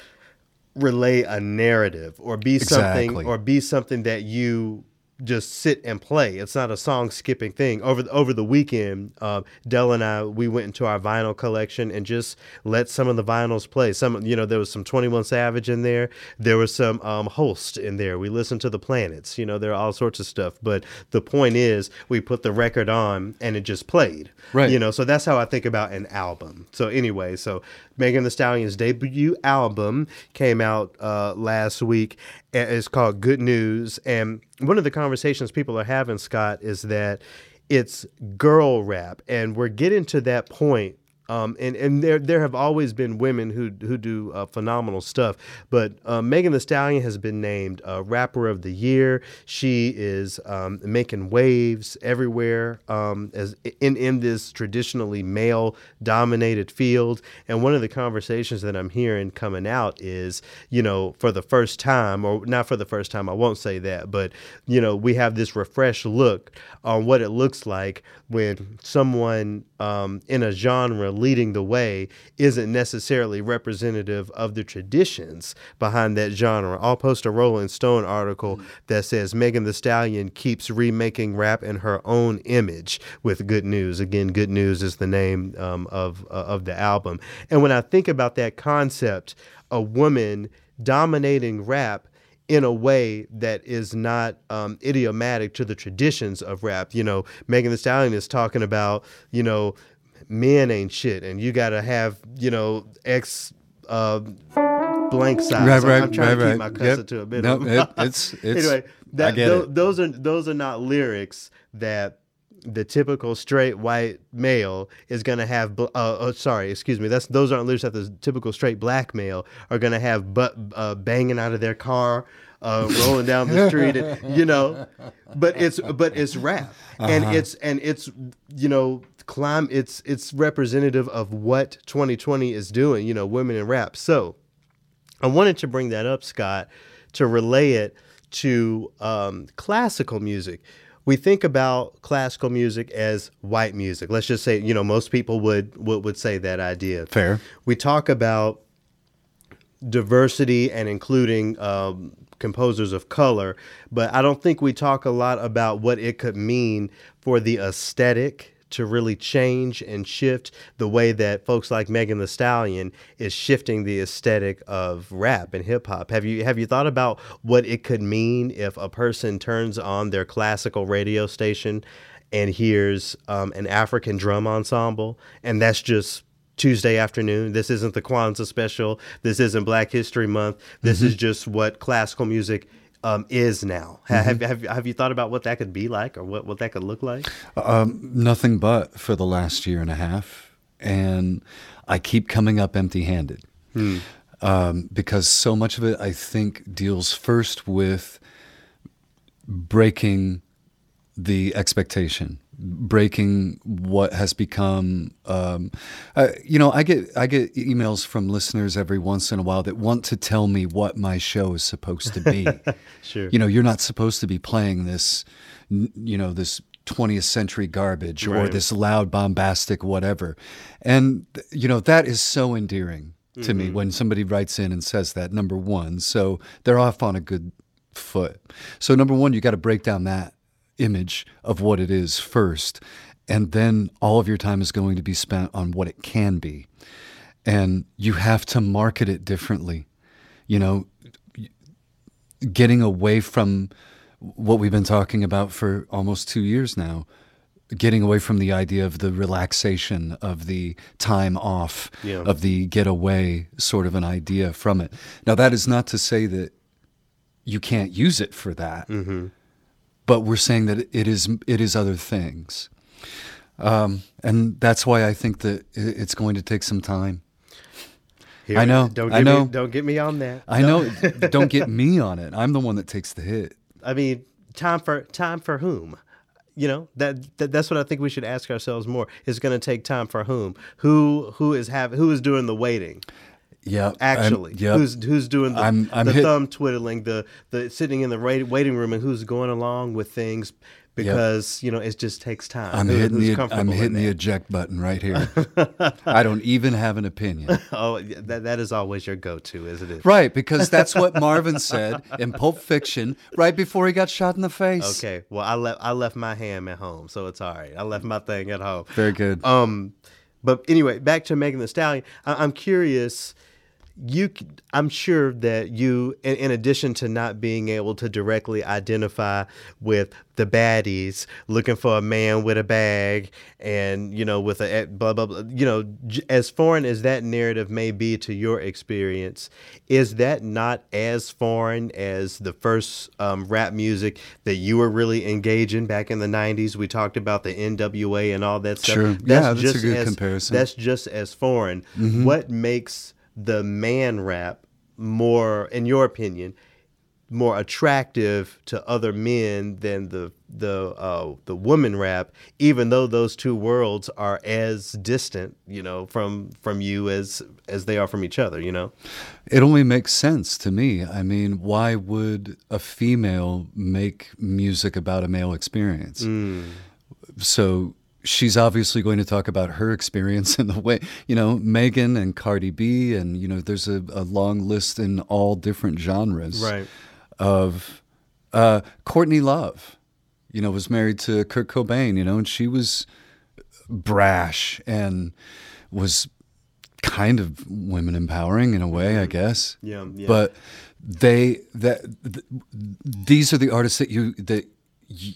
relay a narrative or be something or be something that you just sit and play. It's not a song skipping thing. Over the, over the weekend, uh, Dell and I we went into our vinyl collection and just let some of the vinyls play. Some you know there was some Twenty One Savage in there. There was some um, Holst in there. We listened to the Planets. You know there are all sorts of stuff. But the point is we put the record on and it just played. Right. You know so that's how I think about an album. So anyway, so Megan Thee Stallion's debut album came out uh, last week. It's called Good News, and one of the conversations people are having, Scott, is that it's girl rap, and we're getting to that point. Um, and and there there have always been women who who do uh, phenomenal stuff, but uh, Megan Thee Stallion has been named uh, Rapper of the Year. She is um, making waves everywhere um, as in in this traditionally male dominated field. And one of the conversations that I'm hearing coming out is, you know, for the first time, or not for the first time, I won't say that, but you know, we have this refreshed look on what it looks like when someone um, in a genre leading the way isn't necessarily representative of the traditions behind that genre. I'll post a Rolling Stone article that says Megan Thee Stallion keeps remaking rap in her own image with Good News. Again, Good News is the name um, of uh, of the album. And when I think about that concept, a woman dominating rap in a way that is not um, idiomatic to the traditions of rap. You know, Megan Thee Stallion is talking about, you know, men ain't shit, and you got to have, you know, X uh, blank size. Right, I'm- right, I'm trying to right, keep my cussing Yep. to a bit. No, it- it's- it's- anyway. That, I get tho- it. Those are those are not lyrics that the typical straight white male is going to have uh, uh, sorry excuse me that's those aren't lyrics that the typical straight black male are going to have butt uh, banging out of their car uh, rolling down the street and, you know but it's but it's rap and it's and it's you know climb it's it's representative of what 2020 is doing you know women in rap so I wanted to bring that up, Scott, to relay it to um, classical music. We think about classical music as white music. Let's just say, you know, most people would would, would say that idea. Fair. We talk about diversity and including um, composers of color, but I don't think we talk a lot about what it could mean for the aesthetic to really change and shift the way that folks like Megan Thee Stallion is shifting the aesthetic of rap and hip hop. Have you have you thought about what it could mean if a person turns on their classical radio station and hears um, an African drum ensemble and that's just Tuesday afternoon. This isn't the Kwanzaa special. This isn't Black History Month. This is just what classical music um, is now. Ha- Have, have, have you thought about what that could be like or what, what that could look like? Um, nothing but for the last year and a half, and I keep coming up empty-handed. Um, because so much of it, I think, deals first with breaking the expectation, breaking what has become. Um, uh, you know, I get I get emails from listeners every once in a while that want to tell me what my show is supposed to be. Sure. You know, you're not supposed to be playing this. You know, this 20th century garbage or this loud, bombastic whatever, and you know that is so endearing to me when somebody writes in and says that. Number one, so they're off on a good foot. So number one, you got to break down that image of what it is first, and then all of your time is going to be spent on what it can be, and you have to market it differently. You know, getting away from what we've been talking about for almost two years now getting away from the idea of the relaxation of the time off Yeah. of the getaway sort of an idea from it now that is not to say that you can't use it for that mm-hmm. But we're saying that it is it is other things um, and that's why I think that it's going to take some time. Here- I know, Don't I get know. Me, don't get me on that. I know. don't get me on it. I'm the one that takes the hit. I mean, time for time for whom? You know that, that that's what I think we should ask ourselves more. It's going to take time for whom? Who who is have who is doing the waiting? Yeah, Actually, yeah. who's who's doing the, I'm- I'm the hit- thumb twiddling, the the sitting in the waiting room, and who's going along with things because you know it just takes time. I'm Who- hitting the I'm hitting the eject button right here. I don't even have an opinion. Oh, that that is always your go-to, isn't it? Right, because that's what Marvin said in Pulp Fiction right before he got shot in the face. Okay. Well, I left I left my ham at home, so it's all right. I left my thing at home. Very good. Um, but anyway, back to Megan Thee Stallion. I, I'm curious. You, I'm sure that you, in, in addition to not being able to directly identify with the baddies looking for a man with a bag and you know with a blah blah blah, you know, j- as foreign as that narrative may be to your experience, is that not as foreign as the first um, rap music that you were really engaging back in the '90s? We talked about the NWA and all that stuff. Sure. Yeah, that's a good as, comparison. That's just as foreign. What makes the man rap more, in your opinion, more attractive to other men than the the uh, the woman rap? Even though those two worlds are as distant, you know, from from you as as they are from each other. You know. It only makes sense to me. I mean, why would a female make music about a male experience? So she's obviously going to talk about her experience in the way, you know, Megan and Cardi B, and, you know, there's a, a long list in all different genres Right. of uh, Courtney Love, you know, was married to Kurt Cobain, you know, and she was brash and was kind of women empowering in a way, I guess. Yeah, yeah. But they that th- these are the artists that you that y-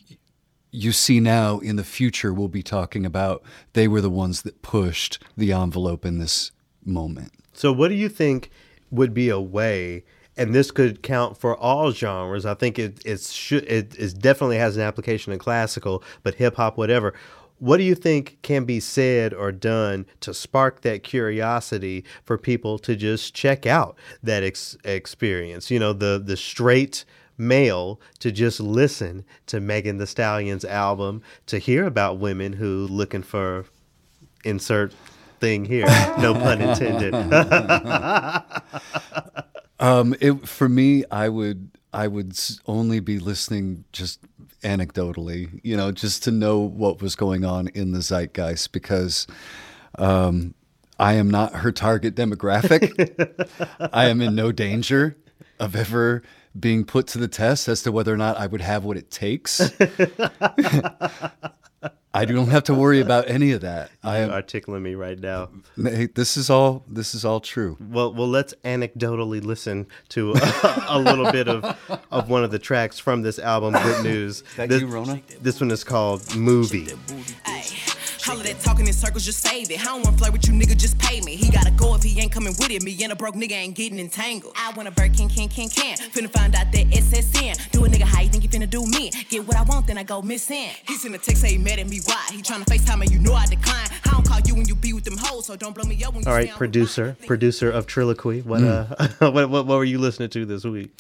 you see now in the future we'll be talking about. They were the ones that pushed the envelope in this moment. So, what do you think would be a way? And this could count for all genres. I think it it's should it is definitely has an application in classical, but hip hop, whatever. What do you think can be said or done to spark that curiosity for people to just check out that ex- experience? You know, the the straight male to just listen to Megan Thee Stallion's album, to hear about women who looking for insert thing here, no pun intended. Um, it, for me, I would I would only be listening just anecdotally, you know, just to know what was going on in the zeitgeist because um, I am not her target demographic. I am in no danger of ever being put to the test as to whether or not I would have what it takes. I don't have to worry about any of that. I You're am. articulating me right now. hey, This is all. This is all true. Well, well, let's anecdotally listen to a, little bit of, of one of the tracks from this album, Good News. that this, you, Rona? This one is called Movie. Ay, holla of that talking in circles, just save it. I don't wanna flirt with you, nigga, just pay me. He gotta go if he ain't coming with it. Me and a broke nigga ain't getting entangled. I wanna bird can, can, can, can. Finna find out that SSN. Do a nigga how you think you finna do me? Get what I want, then I go missing. He sent a text, say he mad at me, why? He tryna FaceTime and you know I decline. I don't call you when you be with them hoes, so don't blow me up when you All stay right, on the producer, producer of Triloquy. What uh, what, what what were you listening to this week?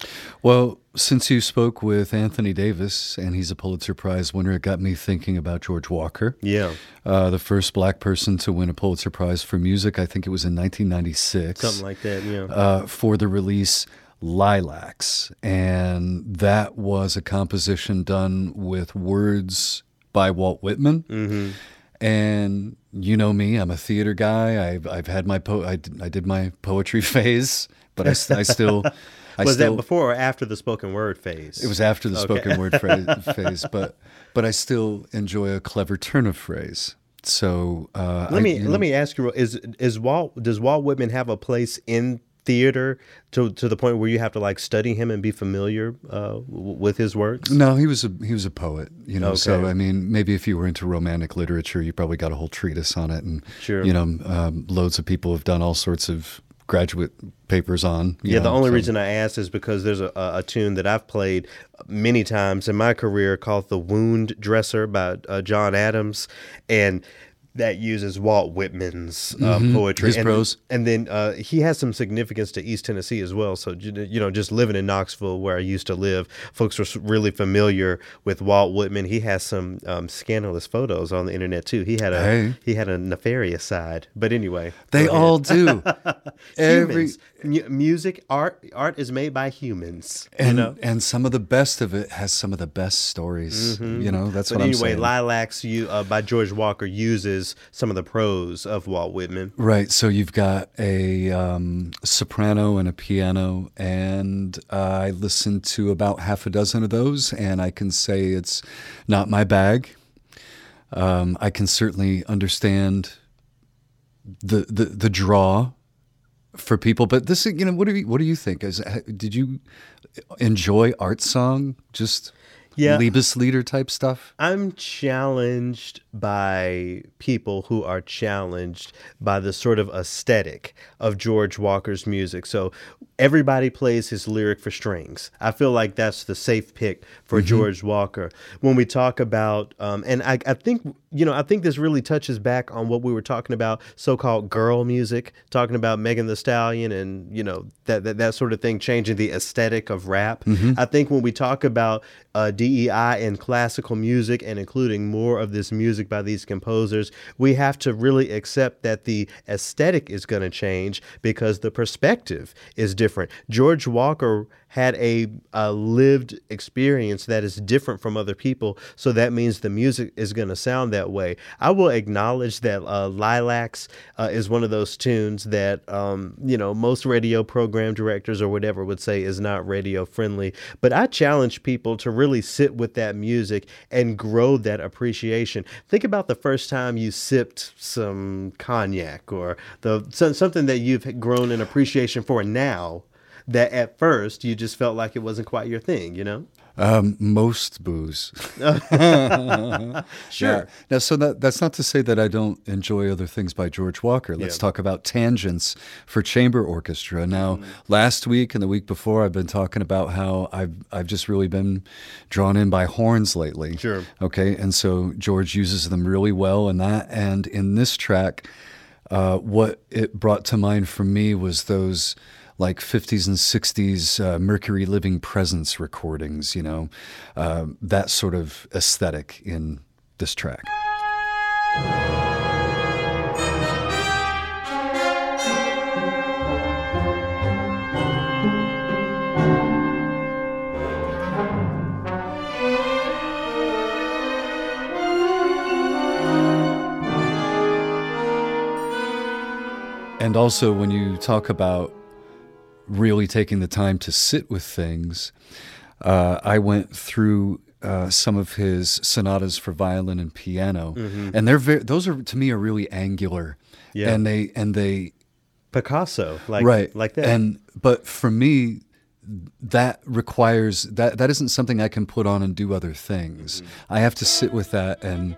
Well, since you spoke with Anthony Davis, and he's a Pulitzer Prize winner, it got me thinking about George Walker. Yeah, Uh, the first black person to win a Pulitzer Prize for music, I think it was in 1996. something like that. Yeah. uh, for the release Lilacs. And that was a composition done with words by Walt Whitman. Mm-hmm. And you know me, I'm a theater guy. I've, I've had my, po- I, did, I did my poetry phase, but I still, I was still, that before or after the spoken word phase? it was after the Okay. spoken word phrase, phase, but, but I still enjoy a clever turn of phrase. So uh, Let I- me you know- let me ask you: Is is Walt does Walt Whitman have a place in theater to to the point where you have to like study him and be familiar uh, with his works? No, he was a he was a poet, you know. So I mean, maybe if you were into romantic literature, you probably got a whole treatise on it, and Sure. you know, um, loads of people have done all sorts of graduate papers on. Yeah, the only so- reason I asked is because there's a, a, a tune that I've played many times in my career called "The Wound Dresser" by uh, John Adams, and that uses Walt Whitman's uh, poetry. Mm-hmm. His and, prose. and then uh, he has some significance to East Tennessee as well. So you know, just living in Knoxville, where I used to live, folks were really familiar with Walt Whitman. He has some um, scandalous photos on the internet too. He had a Hey. he had a nefarious side, but anyway, They all do. Every humans. Mu- music, art, art is made by humans. and you know. and some of the best of it has some of the best stories. You know, that's But what anyway, I'm saying. Lilacs you, uh, by George Walker uses some of the prose of Walt Whitman. Right. So you've got a um, soprano and a piano, and I listened to about half a dozen of those, and I can say it's not my bag. Um, I can certainly understand the, the the draw for people, but this, you know, what do you what do you think? Is did you enjoy art song? Just Yeah. Liebeslieder type stuff. I'm challenged by people who are challenged by the sort of aesthetic of George Walker's music. So everybody plays his lyric for strings. I feel like that's the safe pick for George Walker. When we talk about, um, and I, I think, you know, I think this really touches back on what we were talking about, so-called girl music, talking about Megan Thee Stallion and, you know, that, that, that sort of thing, changing the aesthetic of rap. I think when we talk about uh, DEI and classical music and including more of this music by these composers, we have to really accept that the aesthetic is going to change because the perspective is different. George Walker had a, a lived experience that is different from other people, so that means the music is going to sound that way. I will acknowledge that uh, Lilacs uh, is one of those tunes that um, you know most radio program directors or whatever would say is not radio friendly. But I challenge people to really sit with that music and grow that appreciation. Think about the first time you sipped some cognac or the so- something that you've grown an appreciation for now that at first you just felt like it wasn't quite your thing, you know? Um, most booze. Sure. Yeah. Now, so that that's not to say that I don't enjoy other things by George Walker. Let's Yeah. talk about tangents for chamber orchestra. Now, last week and the week before, I've been talking about how I've I've just really been drawn in by horns lately. Sure. Okay, and so George uses them really well in that, and in this track, uh, what it brought to mind for me was those like 50s and 60s uh, Mercury Living Presence recordings, you know, uh, that sort of aesthetic in this track. And also, when you talk about really taking the time to sit with things, uh, I went through uh, some of his sonatas for violin and piano, and they're very, those are to me are really angular, Yeah. and they and they Picasso, like right like that. And but for me, that requires that that isn't something I can put on and do other things. I have to sit with that and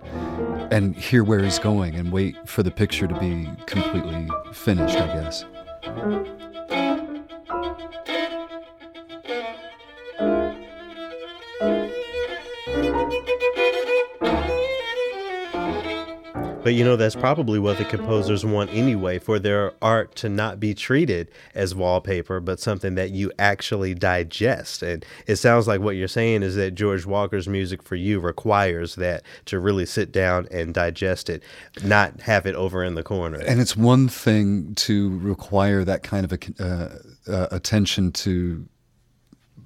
and hear where he's going and wait for the picture to be completely finished, I guess. But you know, that's probably what the composers want anyway for their art to not be treated as wallpaper, but something that you actually digest. And it sounds like what you're saying is that George Walker's music for you requires that to really sit down and digest it, not have it over in the corner. And it's one thing to require that kind of a, uh, uh, attention to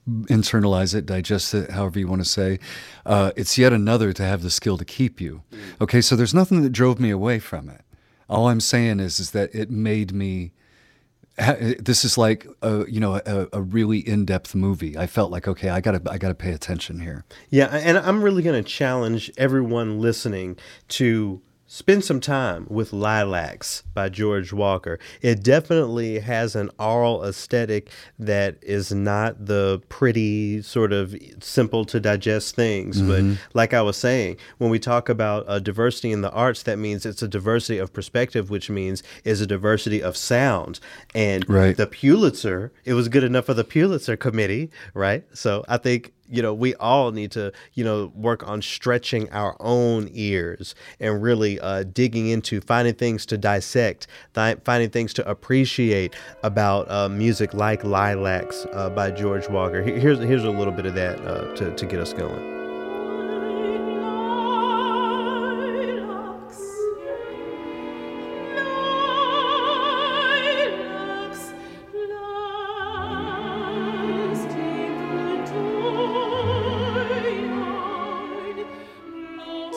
internalize it, digest it, however you want to say. Uh, it's yet another to have the skill to keep you. Mm. Okay, so there's nothing that drove me away from it. All I'm saying is, is that it made me. This is like a you know a, a really in-depth movie. I felt like okay, I gotta I gotta pay attention here. Yeah, and I'm really gonna challenge everyone listening to Spend some time with Lilacs by George Walker. It definitely has an aural aesthetic that is not the pretty, sort of simple to digest things. Mm-hmm. But like I was saying, when we talk about a diversity in the arts, that means it's a diversity of perspective, which means is a diversity of sound. And right. the Pulitzer, it was good enough for the Pulitzer Committee, right? So I think you know, we all need to, you know, work on stretching our own ears and really uh, digging into finding things to dissect, th- finding things to appreciate about uh, music like Lilacs uh, by George Walker. Here's here's a little bit of that uh, to to get us going.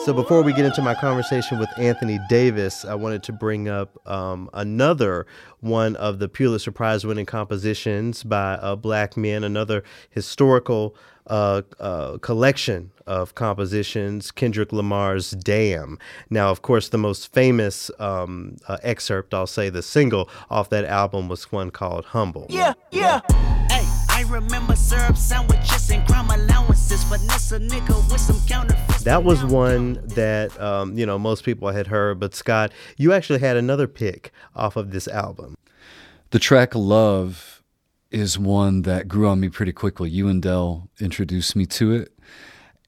So before we get into my conversation with Anthony Davis, I wanted to bring up um, another one of the Pulitzer Prize winning compositions by uh, black men, another historical uh, uh, collection of compositions, Kendrick Lamar's Damn. Now, of course, the most famous um, uh, excerpt, I'll say the single off that album was one called Humble. Yeah, yeah. Hey, I remember syrup sandwiches and crime allowances, finesse a nigga with some counterfeit that was one that um, you know most people had heard. But Scott, you actually had another pick off of this album. The track "Love" is one that grew on me pretty quickly. You and Dell introduced me to it,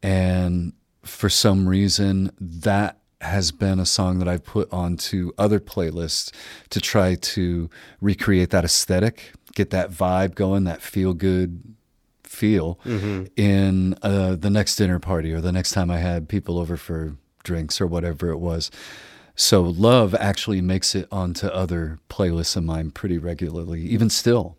and for some reason that has been a song that I've put onto other playlists to try to recreate that aesthetic, get that vibe going, that feel good feel mm-hmm. in uh, the next dinner party or the next time I had people over for drinks or whatever it was. So love actually makes it onto other playlists of mine pretty regularly, even still.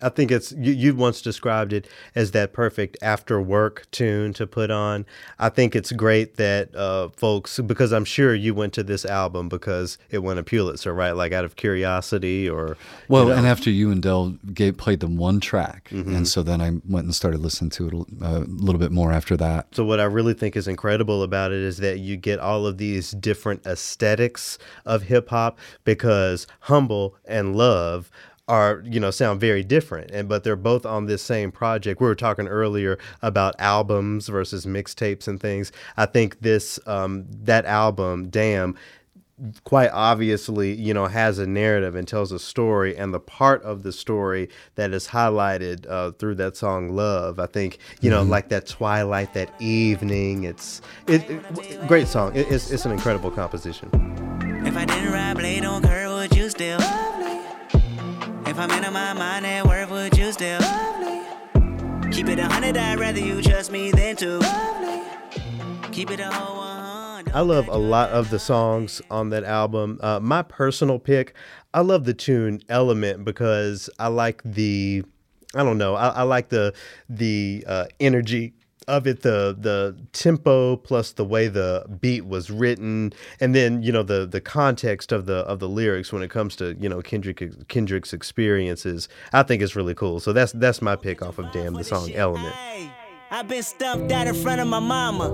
I think it's you, you once described it as that perfect after work tune to put on. I think it's great that uh, folks because I'm sure you went to this album because it won a Pulitzer, right? Like out of curiosity or well, you know. and after you and Dell gave, played them one track, mm-hmm. and so then I went and started listening to it a, a little bit more after that. So what I really think is incredible about it is that you get all of these different aesthetics of hip hop because humble and love are you know sound very different and but they're both on this same project. We were talking earlier about albums versus mixtapes and things. I think this um, that album damn quite obviously you know has a narrative and tells a story and the part of the story that is highlighted uh, through that song love i think you know mm-hmm. like that twilight that evening it's it, it great song. It, it's, it's an incredible composition. If i didn't ride blade on curve would you still if I'm in my mind at work, would you still keep it a hundred? I'd rather you trust me than to keep it a whole I love a lot of the songs on that album. Uh, my personal pick, I love the tune "Element" because I like the, I don't know, I, I like the the uh, energy of it the the tempo plus the way the beat was written and then you know the the context of the of the lyrics when it comes to you know Kendrick Kendrick's experiences I think it's really cool so that's that's my pick off of Damn the song Element I've been stumped out in front of my mama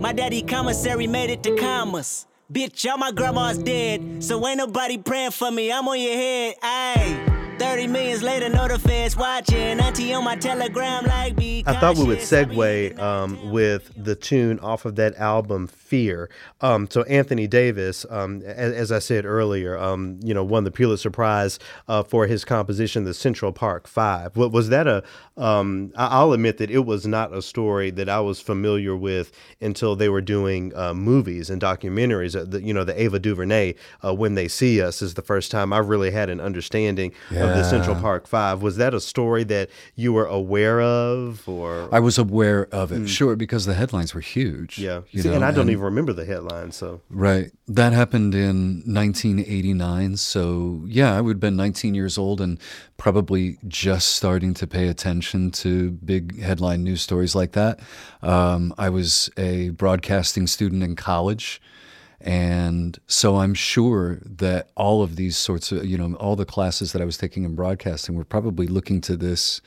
my daddy commissary made it to commas Bitch, all my grandma's dead, so ain't nobody praying for me. I'm on your head, ayy. 30 millions later, know the feds watching. Auntie on my telegram like be I thought we would segue um, with the tune off of that album, Fear. Um, so Anthony Davis, um, as, as, I said earlier, um, you know, won the Pulitzer Prize uh, for his composition, The Central Park Five. What was that a? Um, I'll admit that it was not a story that I was familiar with until they were doing uh, movies and documentaries. Uh, the, you know, the Ava DuVernay, uh, When They See Us, is the first time I really had an understanding yeah. Of the Central Park Five. Was that a story that you were aware of, or I was aware of it, mm. sure, because the headlines were huge. Yeah, See, know, and I don't and, even remember the headlines. So right, that happened in 1989. So yeah, I would have been 19 years old and probably just starting to pay attention to big headline news stories like that. Um, I was a broadcasting student in college. And so I'm sure that all of these sorts of, you know, all the classes that I was taking in broadcasting were probably looking to this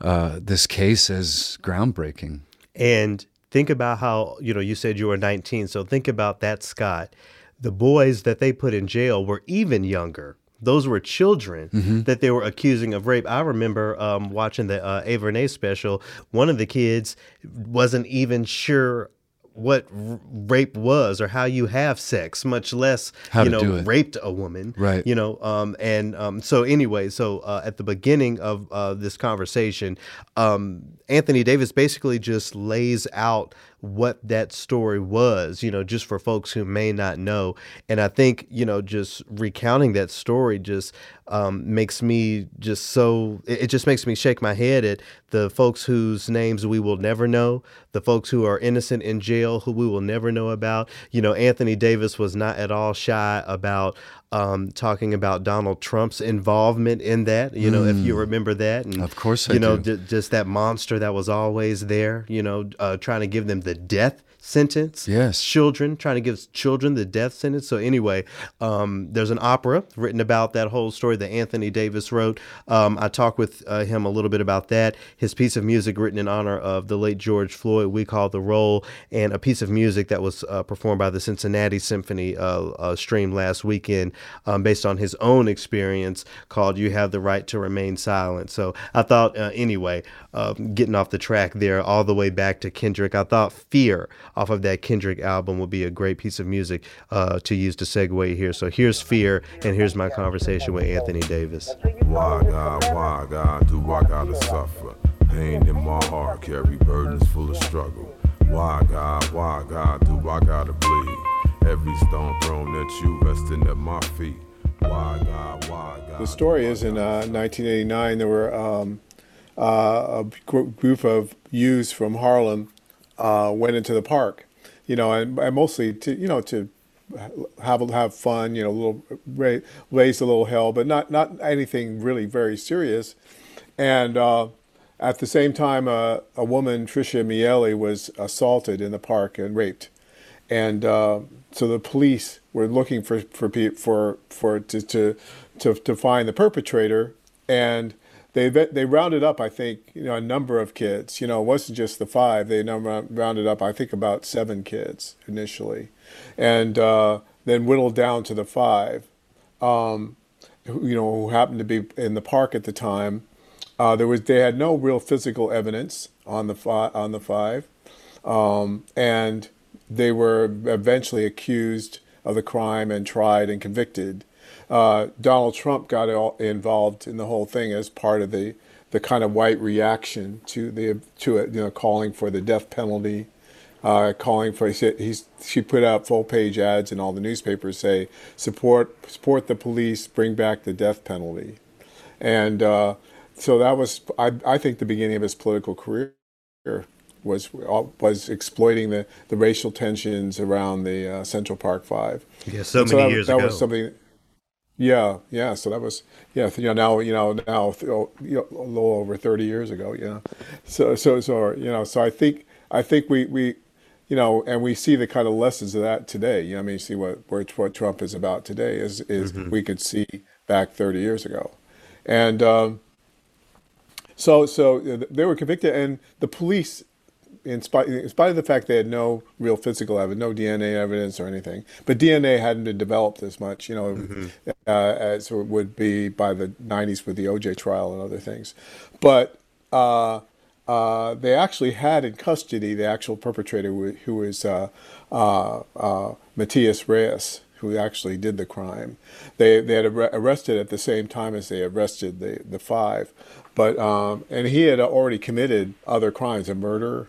uh, this case as groundbreaking. And think about how, you know, you said you were 19. So think about that, Scott. The boys that they put in jail were even younger those were children mm-hmm. that they were accusing of rape. I remember um, watching the uh, Avernay special. One of the kids wasn't even sure what r- rape was or how you have sex, much less how you know raped a woman. Right. You know. Um. And um. So anyway, so uh, at the beginning of uh, this conversation, um, Anthony Davis basically just lays out what that story was, you know, just for folks who may not know. And I think, you know, just recounting that story just um, makes me just so, it, just makes me shake my head at the folks whose names we will never know, the folks who are innocent in jail who we will never know about. You know, Anthony Davis was not at all shy about um, talking about Donald Trump's involvement in that. You know, mm. if you mm. remember that, and of course, I you know, d- just that monster that was always there. You know, uh, trying to give them the death sentence. Yes. Children, trying to give children the death sentence. So, anyway, um, there's an opera written about that whole story that Anthony Davis wrote. Um, I talked with uh, him a little bit about that. His piece of music written in honor of the late George Floyd, We Call the Roll, and a piece of music that was uh, performed by the Cincinnati Symphony uh, uh streamed last weekend um, based on his own experience called You Have the Right to Remain Silent. So, I thought, uh, anyway, um, getting off the track there all the way back to Kendrick, I thought Fear off of that Kendrick album would be a great piece of music uh, to use to segue here. So here's Fear, and here's my conversation with Anthony Davis. Why God, why God do I gotta suffer? Pain in my heart, carry burdens full of struggle. Why God, why God do I gotta bleed? Every stone thrown at you, resting at my feet. Why God, why God? The story is in uh, 1989, there were um, uh, a group of youths from Harlem uh, went into the park, you know, and, and, mostly to you know to have have fun, you know, a little raise, raise a little hell, but not not anything really very serious. And uh, at the same time, uh, a woman, Trisha Meili, was assaulted in the park and raped, and uh, so the police were looking for for for for to to to, to find the perpetrator and they they rounded up, I think, you know, a number of kids. You know, it wasn't just the five. They number, rounded up, I think, about seven kids initially, and uh, then whittled down to the five. Um, you know, who happened to be in the park at the time. Uh, there was they had no real physical evidence on the fi- on the five, um, and they were eventually accused of the crime and tried and convicted uh, Donald Trump got involved in the whole thing as part of the the kind of white reaction to the to it, you know, calling for the death penalty, uh, calling for he's she put out full page ads in all the newspapers say support support the police, bring back the death penalty, and uh, so that was I I think the beginning of his political career was was exploiting the, the racial tensions around the uh, Central Park Five. Yeah, so, so many that, years that ago. That was something yeah, yeah. So that was yeah. You know now you know now you know, a little over thirty years ago. You know, so so so you know so I think I think we we you know and we see the kind of lessons of that today. You know, I mean, you see what what Trump is about today is is mm-hmm. we could see back thirty years ago, and um, so so they were convicted, and the police in spite, in spite of the fact they had no real physical evidence, no DNA evidence or anything, but DNA hadn't been developed as much. You know, mm-hmm. uh, as it would be by the 90s with the OJ trial and other things. But uh, uh, they actually had in custody the actual perpetrator, who, who was uh, uh, uh, Matias Reyes, who actually did the crime. They, they had ar- arrested at the same time as they arrested the, the five. But, um, and he had already committed other crimes, a murder,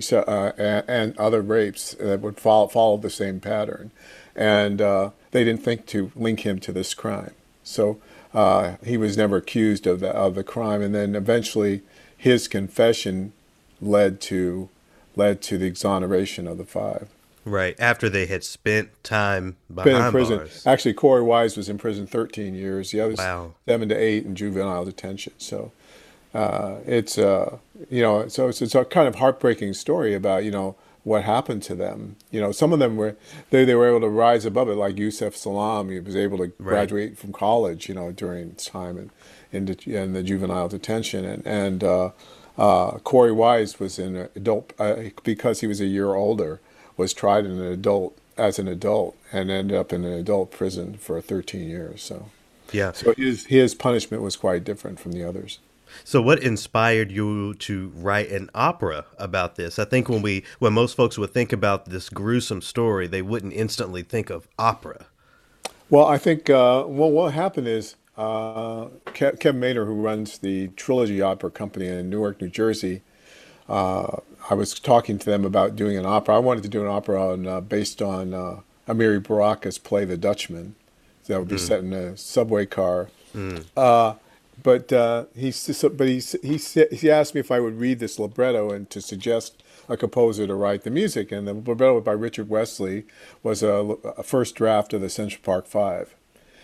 so, uh, and, and other rapes that would follow, follow the same pattern. And uh, they didn't think to link him to this crime. So uh, he was never accused of the, of the crime. And then eventually his confession led to, led to the exoneration of the five. Right after they had spent time Been behind in prison. bars. Actually, Korey Wise was in prison 13 years. The others Wow. seven to eight in juvenile detention. So uh, it's uh, you know, so it's, it's a kind of heartbreaking story about you know what happened to them. You know, some of them were they, they were able to rise above it, like Yusef Salaam. He was able to graduate from college. You know, during his time in in, det- in the juvenile detention, and and uh, uh, Korey Wise was in adult uh, because he was a year older. Was tried in an adult as an adult and ended up in an adult prison for 13 years. So. Yeah. So his his punishment was quite different from the others. So what inspired you to write an opera about this? I think when we when most folks would think about this gruesome story, they wouldn't instantly think of opera. Well, I think uh, well, what happened is uh, Ke- Kevin Maynor, who runs the Trilogy Opera Company in Newark, New Jersey, uh, I was talking to them about doing an opera. I wanted to do an opera on, uh, based on uh, Amiri Baraka's play The Dutchman. That would be set in a subway car. Uh, but uh, he, but he, he, he asked me if I would read this libretto and to suggest a composer to write the music. And the libretto by Richard Wesley was a, a first draft of the Central Park Five.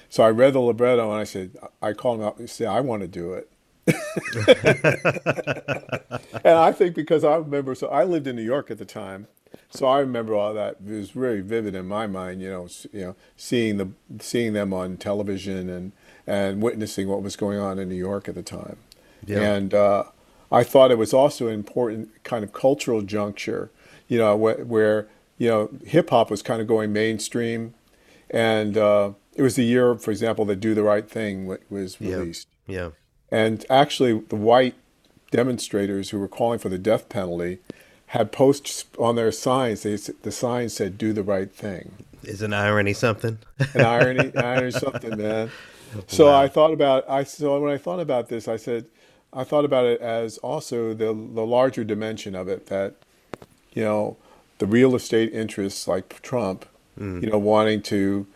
So I read the libretto and I said, I called him up and said, I want to do it. and I think because I remember, so I lived in New York at the time, so I remember all that. It was very vivid in my mind, you know, you know, seeing the seeing them on television and and witnessing what was going on in New York at the time. Yeah. And uh, I thought it was also an important kind of cultural juncture, you know, where, where you know hip hop was kind of going mainstream, and uh, it was the year, for example, that "Do the Right Thing" wa- was released. Yeah. And actually, the white demonstrators who were calling for the death penalty had posts on their signs. They, the sign said, "Do the right thing." Is an irony something? An irony, irony, something, man. So I thought about. I so when I thought about this, I said, I thought about it as also the the larger dimension of it. That you know, the real estate interests like Trump, you know, wanting to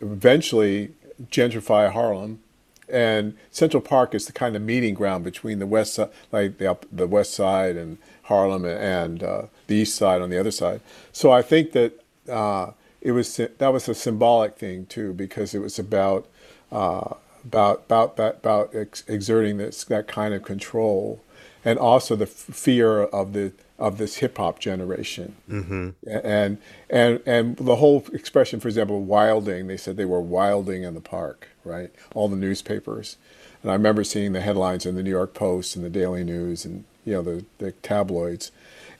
eventually gentrify Harlem, and Central Park is the kind of meeting ground between the west side, like the the west side and Harlem, and uh, the east side on the other side. So I think that uh, it was that was a symbolic thing too, because it was about uh, about about that about ex- exerting this that kind of control, and also the f- fear of the of this hip hop generation, mm-hmm. and and and the whole expression, for example, wilding. They said they were wilding in the park, right? All the newspapers, and I remember seeing the headlines in the New York Post and the Daily News, and you know the the tabloids,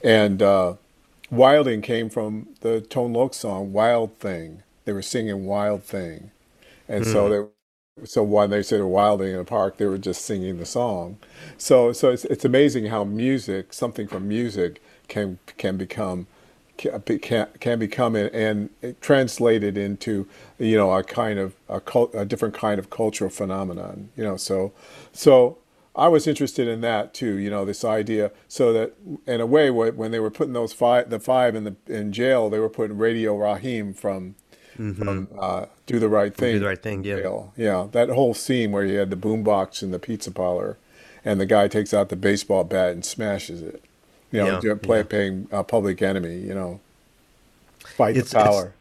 and uh, wilding came from the Tone Loc song "Wild Thing." They were singing "Wild Thing," and so they so when they said wilding in a park, they were just singing the song. So so it's it's amazing how music, something from music, can can become can can, become and, translated into you know a kind of a, cult, a different kind of cultural phenomenon. You know, so so I was interested in that too. You know, this idea. So that in a way, when they were putting those five the five in the in jail, they were putting Radio Raheem from from uh, Do the Right Thing. Do the Right Thing, yeah. Yeah, that whole scene where you had the boombox in the pizza parlor, and the guy takes out the baseball bat and smashes it. You know, Yeah, play yeah. playing uh, Public Enemy. You know, fight It's- the it's- power.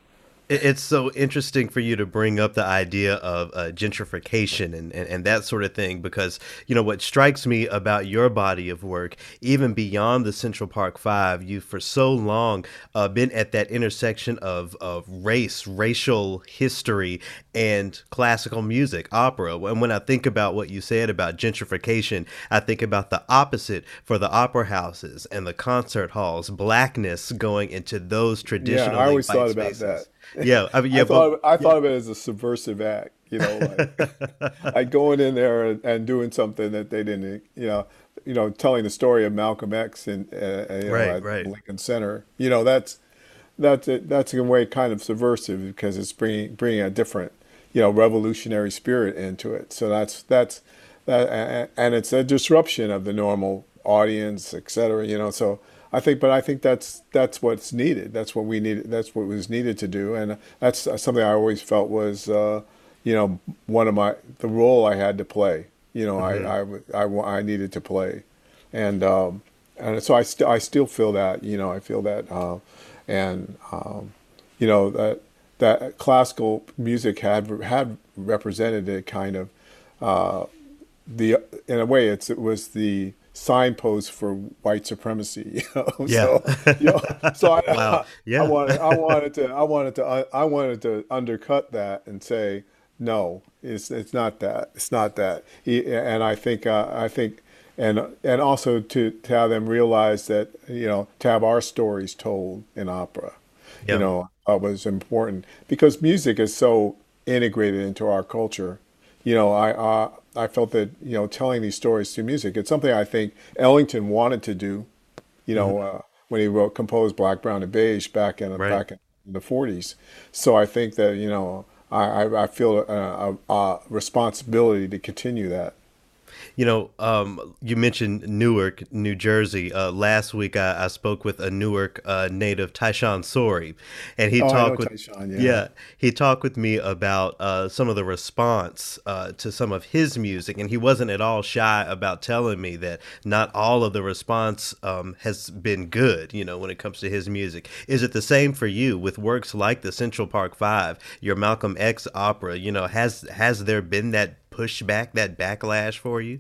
It- It's so interesting for you to bring up the idea of uh, gentrification and, and, and that sort of thing because, you know, what strikes me about your body of work, even beyond the Central Park Five, you've for so long uh, been at that intersection of, of race, racial history, and classical music, opera. And when I think about what you said about gentrification, I think about the opposite for the opera houses and the concert halls, blackness going into those traditional Yeah, I always thought about that. Yeah, I mean, yeah, I thought but- of, I thought of it as a subversive act. You know, like, like going in there and, and doing something that they didn't, you know, you know, telling the story of Malcolm X and uh, you know, Right, right. Lincoln Center. You know, that's that's a, that's in a way kind of subversive because it's bringing bringing a different, you know, revolutionary spirit into it. So that's that's that, and it's a disruption of the normal audience, et cetera. You know, so I think, but I think that's that's what's needed. That's what we needed. That's what was needed to do, and that's something I always felt was, uh, you know, one of my the role I had to play. You know, I, I I wa- I needed to play, and um, and so I still I still feel that. You know, I feel that, uh, and um, you know that that classical music had had represented a kind of uh, the in a way it's it was the signpost for white supremacy you know Yeah. so, you know, so I, Wow. Yeah. I wanted I wanted to I wanted to I wanted to undercut that and say no it's it's not that it's not that and I think uh, I think and and also to, to have them realize that you know to have our stories told in opera Yeah. you know uh, was important because music is so integrated into our culture you know I uh, I felt that you know telling these stories through music. It's something I think Ellington wanted to do you know uh, when he wrote composed Black Brown and Beige back in Right. back in the 40s so I think that you know I I, I feel a, a, a responsibility to continue that You know, um, you mentioned Newark, New Jersey. Uh, last week, I, I spoke with a Newark uh, native, Tyshawn Sorey, and he Oh, talked with Tyshawn, yeah. he talked with me about uh, some of the response uh, to some of his music, and he wasn't at all shy about telling me that not all of the response um, has been good. You know, when it comes to his music, is it the same for you with works like the Central Park Five, your Malcolm X opera? You know, has has there been that pushback, that backlash for you?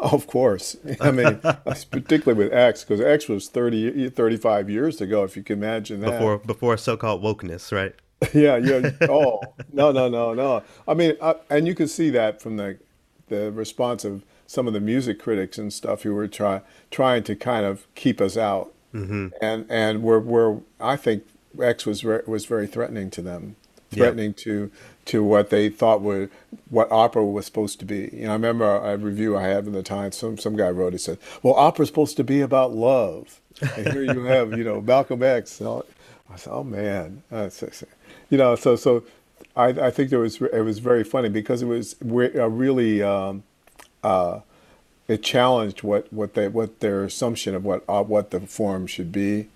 Of course. I mean, particularly with X, because X was 30, 35 years ago, if you can imagine that. before before so-called wokeness, right? yeah, yeah. Oh, no, no, no, no. I mean, I, and you could see that from the the response of some of the music critics and stuff who were try, trying to kind of keep us out. Mm-hmm. And and we're, we're, I think X was re- was very threatening to them, Yeah. threatening to to what they thought were what opera was supposed to be. You know, I remember a review I had in the Times. Some some guy wrote. He said, "Well, opera's supposed to be about love." And here you have, you know, Malcolm X. And all- I said, "Oh man," you know. So so, I I think there was it was very funny because it was uh, really um, uh, it challenged what what they what their assumption of what uh, what the form should be,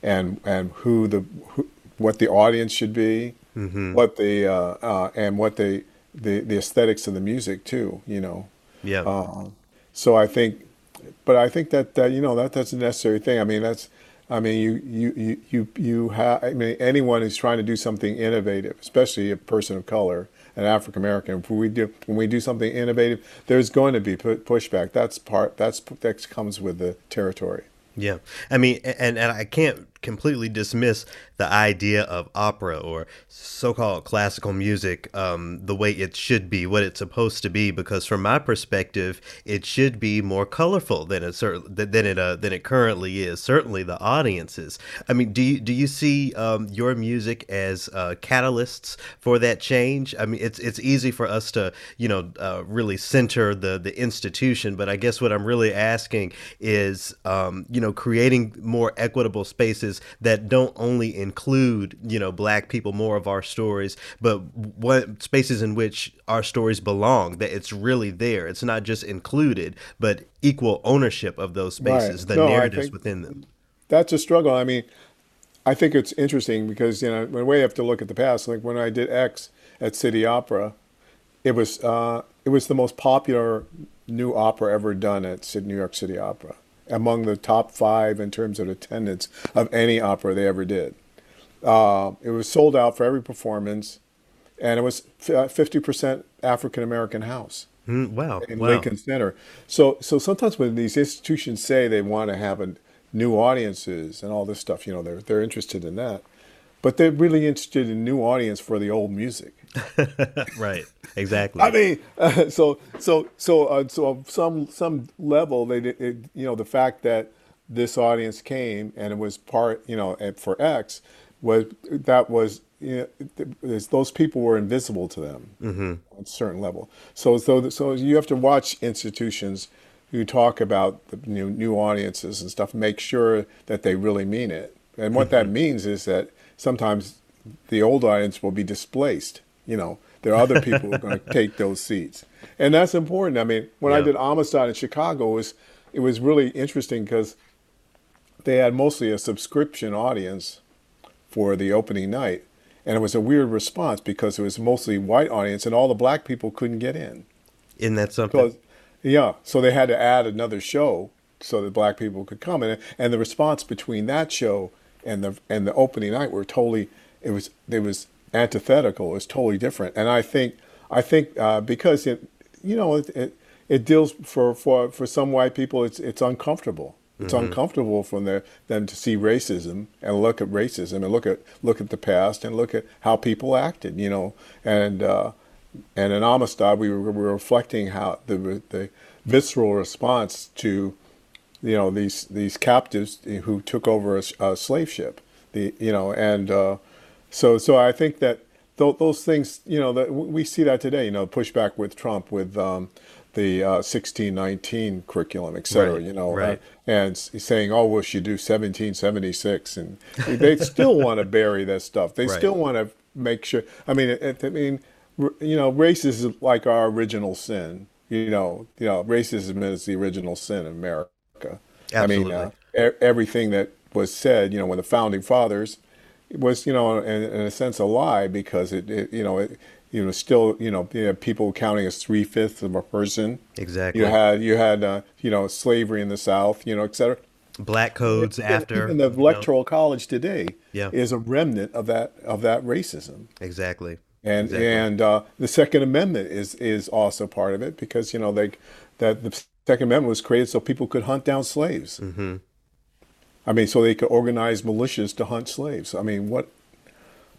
and and who the who, what the audience should be, what the uh, uh, and what the, the the aesthetics of the music too. You know. Yeah. Um, so I think, but I think that, that you know that that's a necessary thing. I mean that's, I mean you you you you you have. I mean anyone who's trying to do something innovative, especially a person of color, an African American. When we do when we do something innovative, there's going to be pushback. That's part. That's that comes with the territory. Yeah. I mean, and, and I can't completely dismiss the idea of opera or so-called classical music um, the way it should be, what it's supposed to be, because from my perspective, it should be more colorful than it than it uh, than it currently is. Certainly, the audiences. I mean, do you do you see um, your music as uh, catalysts for that change? I mean, it's it's easy for us to you know uh, really center the the institution, but I guess what I'm really asking is um, you know creating more equitable spaces that don't only include you know black people more of our stories, but what spaces in which our stories belong. That it's really there. It's not just included, but equal ownership of those spaces, the No, narratives within them. That's a struggle. I mean, I think it's interesting because you know when we have to look at the past. Like when I did X at City Opera, it was uh, it was the most popular new opera ever done at New York City Opera, among the top five in terms of attendance of any opera they ever did. Uh, it was sold out for every performance, and it was fifty percent African American house Mm, wow. in wow. Lincoln Center. So so sometimes when these institutions say they want to have a, new audiences and all this stuff, you know, they're they're interested in that, but they're really interested in new audience for the old music. right. Exactly. I mean, uh, so so so uh, so on some some level, they did, it, you know the fact that this audience came and it was part you know for X was that was you know, those people were invisible to them Mm-hmm. at a certain level. So so so you have to watch institutions who talk about the new new audiences and stuff. Make sure that they really mean it. And what that means is that sometimes the old audience will be displaced. You know, there are other people who are going to take those seats, and that's important. I mean, when I did Amistad in Chicago, it was it was really interesting because they had mostly a subscription audience for the opening night, and it was a weird response because it was mostly white audience, and all the black people couldn't get in. Isn't that something? Yeah, so they had to add another show so that black people could come, and and the response between that show and the and the opening night were totally it was it was antithetical. It was totally different, and I think I think uh, because it you know it, it it deals for for for some white people it's it's uncomfortable. It's uncomfortable for their, them to see racism and look at racism and look at look at the past and look at how people acted, you know, and uh, and in Amistad, we were, we were reflecting how the the visceral response to, you know, these these captives who took over a slave ship, the you know, and uh, so so I think that th- those things, you know, that we see that today, you know, pushback with Trump with um, the uh, 1619 curriculum, et cetera, Right, you know, right. uh, and s- saying, oh, well, should do 1776, and they still want to bury that stuff. They Right. still want to make sure. I mean, it, I mean, you know, race is like our original sin. You know, you know, racism is the original sin in America. I mean, uh, e- everything that was said, you know, when the founding fathers was, you know, in, in a sense, a lie because it, it you know, it, you know, still, you know, you people counting as three fifths of a person. Exactly. You had, you had, uh, you know, slavery in the South, you know, et cetera. Black codes after. Even the you know. electoral college today Yeah. is a remnant of that of that racism. Exactly. And Exactly. and uh, the Second Amendment is is also part of it because you know they that the Second Amendment was created so people could hunt down slaves. Mm-hmm. I mean, so they could organize militias to hunt slaves. I mean, what?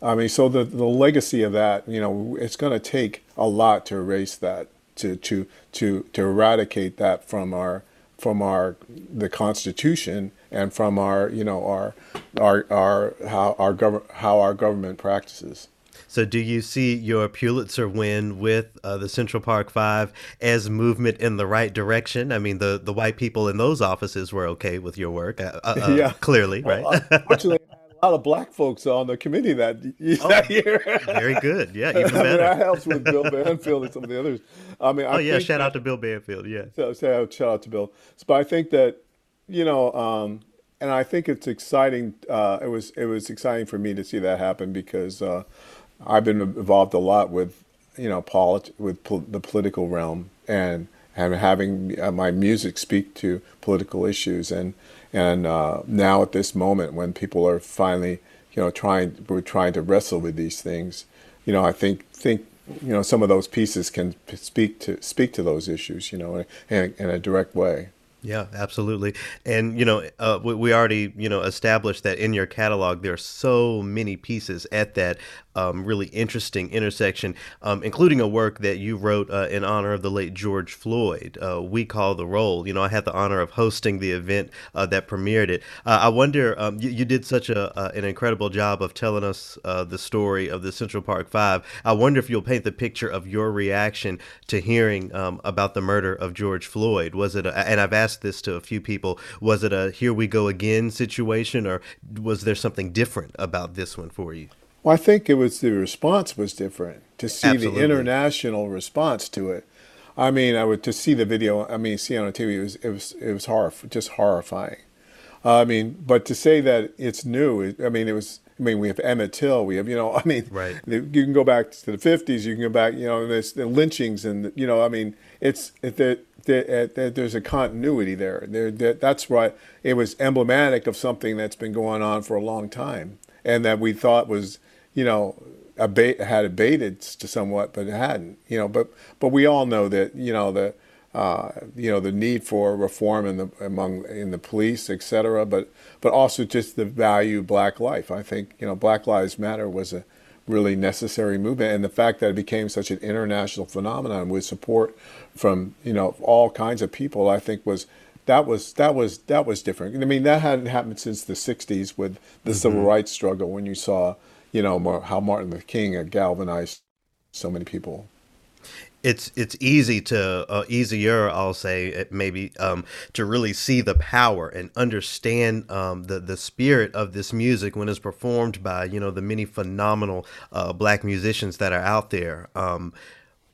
I mean, so the the legacy of that, you know, it's going to take a lot to erase that, to to to to eradicate that from our from our the Constitution and from our you know our our our how our government how our government practices. So, do you see your Pulitzer win with uh, the Central Park Five as movement in the right direction? I mean, the, the white people in those offices were okay with your work, uh, uh, uh, Yeah. clearly, right? Well, unfortunately, I had a lot of black folks on the committee that, that year. Very good. Yeah, even I mean, better. that helps with Bill Banfield and some of the others. I mean, I oh yeah, shout that- out to Bill Banfield. Yeah. So, shout out, shout out to Bill. But I think that, you know, um, and I think it's exciting. Uh, it was it was exciting for me to see that happen because uh, I've been involved a lot with, you know, polit- with pol- the political realm and and having uh, my music speak to political issues and and uh, now at this moment when people are finally, you know, trying we're trying to wrestle with these things, you know, I think think you know some of those pieces can speak to speak to those issues, you know, in, in a direct way. Yeah, absolutely. And you know, uh, we, we already you know established that in your catalog there are so many pieces at that um, really interesting intersection, um, including a work that you wrote uh, in honor of the late George Floyd. Uh, we call the roll. You know, I had the honor of hosting the event uh, that premiered it. Uh, I wonder, um, you, you did such a uh, an incredible job of telling us uh, the story of the Central Park Five. I wonder if you'll paint the picture of your reaction to hearing um, about the murder of George Floyd. Was it, a, and I've asked this to a few people, was it a here we go again situation, or was there something different about this one for you? Well, I think it was the response was different to see Absolutely. the international response to it. I mean, I would to see the video. I mean, see on the TV. It was it was it was horrif- just horrifying. Uh, I mean, but to say that it's new, it, I mean, it was. I mean, we have Emmett Till. We have, you know, I mean, Right. the- you can go back to the '50s. You can go back, you know, there's the lynchings, and you know, I mean, it's it, there, there, there, there's a continuity there. There, there. That's why it was emblematic of something that's been going on for a long time, and that we thought was, you know, abate, had abated to somewhat, but it hadn't. You know, but but we all know that you know the uh, you know the need for reform in the among in the police, et cetera, but but also just the value of black life. I think you know Black Lives Matter was a really necessary movement, and the fact that it became such an international phenomenon with support from you know all kinds of people, I think was that was that was that was different. I mean, that hadn't happened since the '60s with the civil rights struggle, when you saw, you know, how Martin Luther King galvanized so many people. it's it's easy to uh, easier I'll say it maybe um, to really see the power and understand um, the the spirit of this music when it's performed by you know the many phenomenal uh, black musicians that are out there. Um,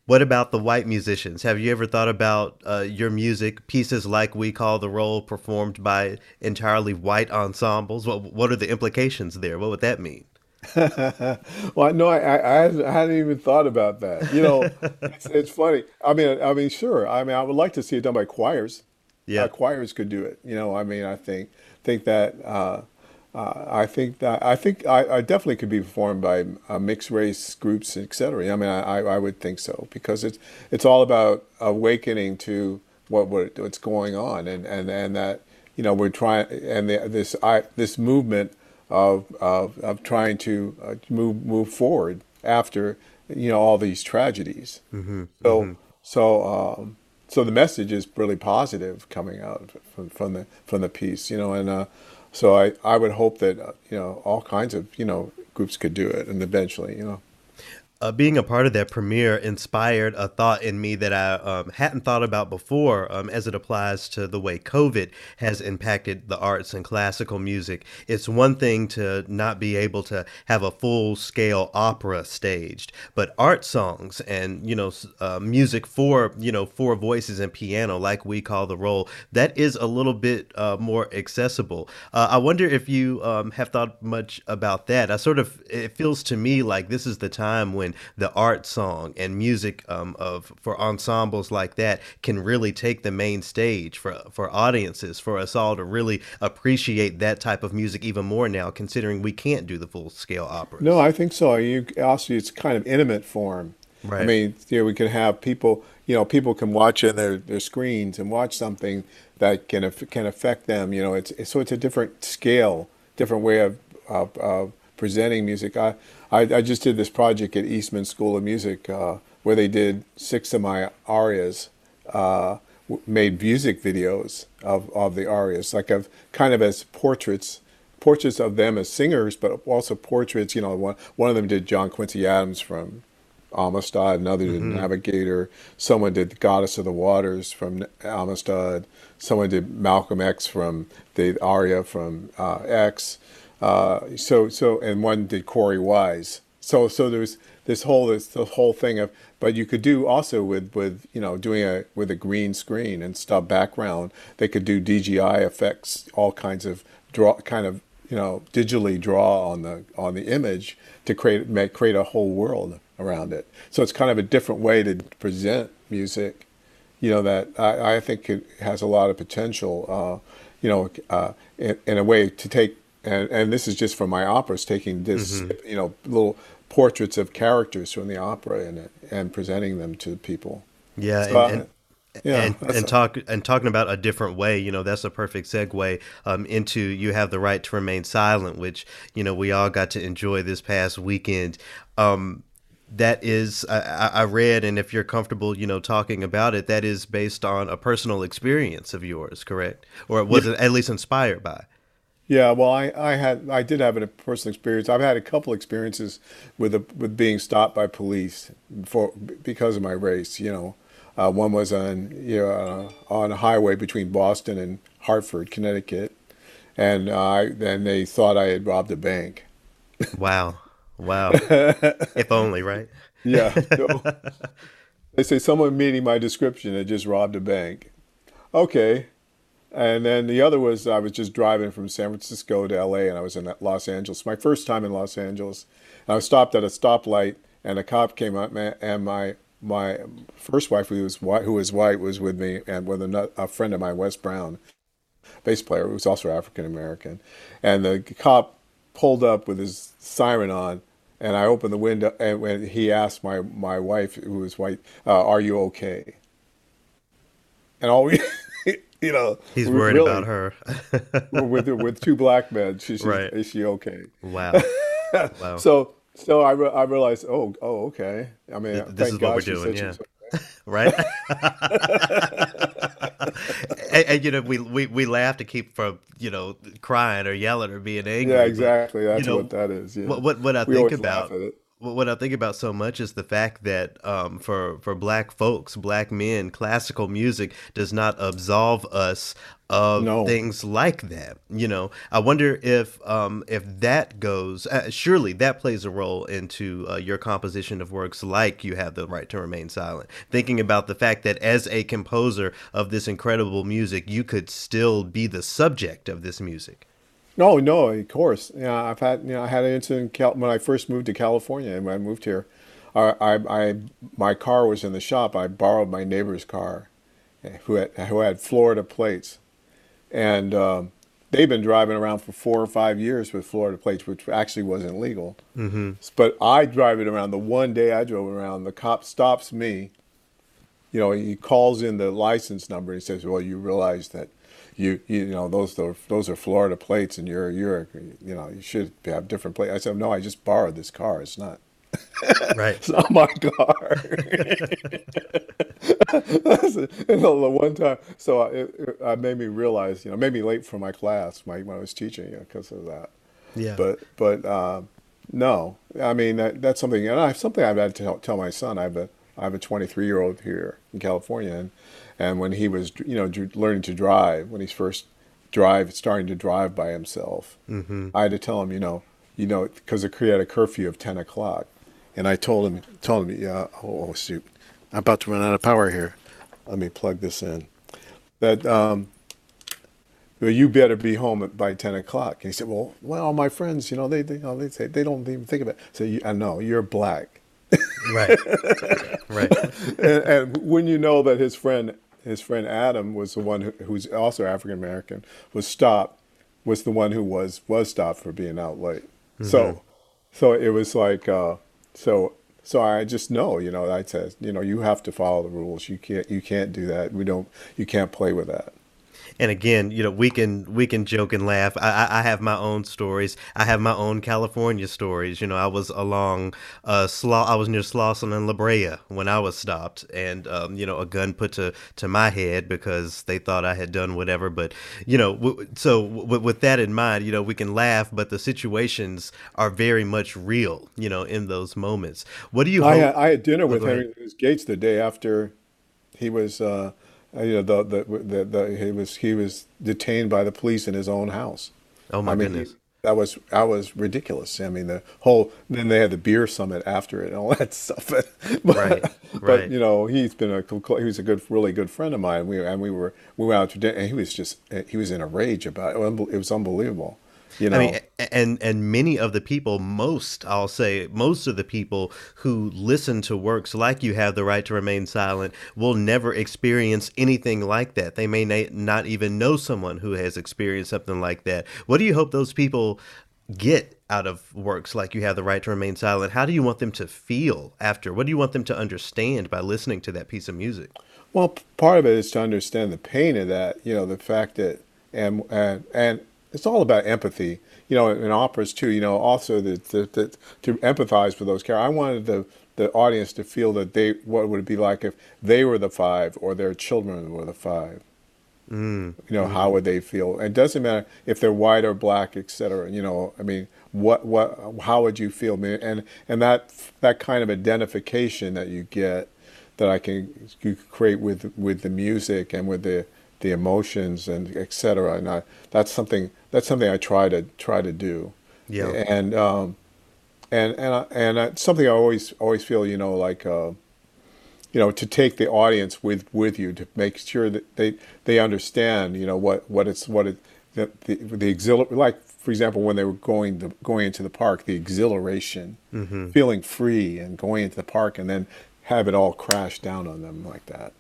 what about the white musicians? Have you ever thought about uh, your music pieces like "We Call the Roll" performed by entirely white ensembles? What what are the implications there? What would that mean? Well, no, I, I, I hadn't even thought about that. You know, it's, it's funny. I mean, I mean, sure. I mean, I would like to see it done by choirs. Yeah. Uh, choirs could do it. You know, I mean, I think think that uh, uh, I think that I think I, I definitely could be performed by uh, mixed race groups, etc. I mean, I, I I would think so because it's it's all about awakening to what, what what's going on and, and, and that you know we're trying and the, this I, this movement of, of of trying to uh, move move forward after you know all these tragedies. So so um, so the message is really positive coming out from, from the from the piece, you know, and uh, so I, I would hope that uh, you know all kinds of you know groups could do it, and eventually, you know. Uh, being a part of that premiere inspired a thought in me that I um, hadn't thought about before um, as it applies to the way COVID has impacted the arts and classical music. It's one thing to not be able to have a full scale opera staged, but art songs and, you know, uh, music for, you know, for voices and piano, like We Call the Roll, that is a little bit uh, more accessible. Uh, I wonder if you um, have thought much about that. I sort of, it feels to me like this is the time when the art song and music um, of for ensembles like that can really take the main stage for for audiences, for us all to really appreciate that type of music even more now, considering we can't do the full scale opera. No, I think so. You also it's kind of intimate form. Right. I mean, you know, we can have people. You know, people can watch in their, their screens and watch something that can can affect them. You know, it's, it's so it's a different scale, different way of of, of presenting music. I, I I just did this project at Eastman School of Music uh, where they did six of my arias. Uh, w- made music videos of, of the arias, like of kind of as portraits portraits of them as singers, but also portraits. You know, one one of them did John Quincy Adams from Amistad, another did Navigator. Someone did the Goddess of the Waters from Amistad. Someone did Malcolm X from the aria from uh, X. Uh, so so and one did Korey Wise. So so there's this whole this whole thing of but you could do also with with you know doing a with a green screen and stuff background they could do CGI effects all kinds of draw kind of you know digitally draw on the on the image to create make create a whole world around it so it's kind of a different way to present music you know that I, I think it has a lot of potential. Uh, you know, uh, in, in a way to take and and this is just from my operas, taking this you know little portraits of characters from the opera and it and presenting them to people. Yeah, So, and, and, yeah, and, and talk and talking about a different way, you know, that's a perfect segue um, into "You Have the Right to Remain Silent," which you know we all got to enjoy this past weekend. Um, that is, I, I read, and if you're comfortable, you know, talking about it, that is based on a personal experience of yours, correct? Or it was it at least inspired by? Yeah, well, I, I had I did have a personal experience. I've had a couple experiences with a, with being stopped by police for because of my race. You know, uh, one was on you know uh, on a highway between Boston and Hartford, Connecticut, and uh, then they thought I had robbed a bank. Wow, wow. if only, right? Yeah, so they say someone meeting my description had just robbed a bank. Okay, and then the other was I was just driving from San Francisco to LA and I was in Los Angeles. My first time in Los Angeles. And I was stopped at a stoplight and a cop came up and my my first wife who was white, who was white was with me and with a, a friend of mine, Wes Brown, bass player who was also African American. And the cop pulled up with his siren on and I opened the window and when he asked my my wife who was white, uh, "Are you okay?" And all we you know, He's worried really- about her. with with two black men. She, she's, Right. Is she okay? wow. Wow. So so I, re- I realized, oh oh okay. I mean, this thank is what God we're doing, yeah. okay. right? and, and, you know, we, we we laugh to keep from you know crying or yelling or being angry. Yeah, exactly. That's you know, what that is. Yeah. What what, what I we think about. What I think about so much is the fact that um, for for black folks, black men, classical music does not absolve us of No. things like that. You know, I wonder if um, if that goes. Uh, surely that plays a role into uh, your composition of works like "You Have the Right to Remain Silent." Thinking about the fact that as a composer of this incredible music, you could still be the subject of this music. No, no, of course. Yeah, I've had you know I had an incident in Cal- when I first moved to California and when I moved here. I, I, I my car was in the shop. I borrowed my neighbor's car, eh, who had who had Florida plates, and um, they've been driving around for four or five years with Florida plates, which actually wasn't legal. Mm-hmm. But I drive it around. The one day I drove around, the cop stops me. You know, he calls in the license number. And he says, "Well, you realize that." You, you know those are those are Florida plates and you're you're you know you should have different plates. I said no, I just borrowed this car. It's not Right. it's not my car. and the one time, so I, it, it made me realize, you know, made me late for my class, my when I was teaching, you know, because of that. Yeah. But but um, no, I mean that, that's something, and I have something I've had to tell, tell my son. I have a I have a 23 year old here in California, and and when he was you know learning to drive, when he's first drive starting to drive by himself, I had to tell him, you know, you know, because it created a curfew of 10 o'clock, and I told him told him, yeah, oh, oh shoot, I'm about to run out of power here. Let me plug this in. That um, well, you better be home by 10 o'clock. And he said, well, well, all my friends, you know, they, they, you know, they say they don't even think of it. So you, I know you're black. Right. right. and, and when you know that his friend, his friend Adam was the one who, who's also African American, was stopped, was the one who was was stopped for being out late. So, so it was like, uh, so so I just know, you know, I said, you know, you have to follow the rules. You can't you can't do that. We don't. You can't play with that. And again, you know, we can we can joke and laugh. I, I I have my own stories. I have my own California stories. You know, I was along uh Slaw. I was near Slauson and La Brea when I was stopped, and um, you know, a gun put to to my head because they thought I had done whatever. But you know, w- so w- with that in mind, you know, we can laugh, but the situations are very much real. You know, in those moments. What do you? I hope- had, I had dinner with. Henry Louis Gates the day after he was, uh, uh, you know, the, the, the, the, he was he was detained by the police in his own house. Oh my I mean, goodness. that was that was ridiculous. I mean, the whole then they had the beer summit after it and all that stuff. but, Right, but you know, he's been a he was a good, really good friend of mine. We and we were we went out to dinner, and he was just he was in a rage about it. It was unbelievable. You know, I mean, and and many of the people, most I'll say, most of the people who listen to works like "You Have the Right to Remain Silent" will never experience anything like that. They may na- not even know someone who has experienced something like that. What do you hope those people get out of works like "You Have the Right to Remain Silent"? How do you want them to feel after? What do you want them to understand by listening to that piece of music? Well, part of it is to understand the pain of that. You know, the fact that and and and it's all about empathy. You know, in operas too. You know, also that that to empathize with those characters. I wanted the the audience to feel that they what would it be like if they were the five or their children were the five. Mm. You know, how mm-hmm. would they feel? It doesn't matter if they're white or black, etc. You know, I mean, what, what, how would you feel? And and that that kind of identification that you get, that I can you create with with the music and with the the emotions and et cetera. And I, that's something that's something I try to try to do. Yeah. And um, and and I, and I, something I always always feel, you know, like. Uh, you know, to take the audience with with you to make sure that they they understand, you know, what what it's what it the the, the exhilar like for example when they were going the going into the park, the exhilaration, feeling free and going into the park and then have it all crash down on them like that.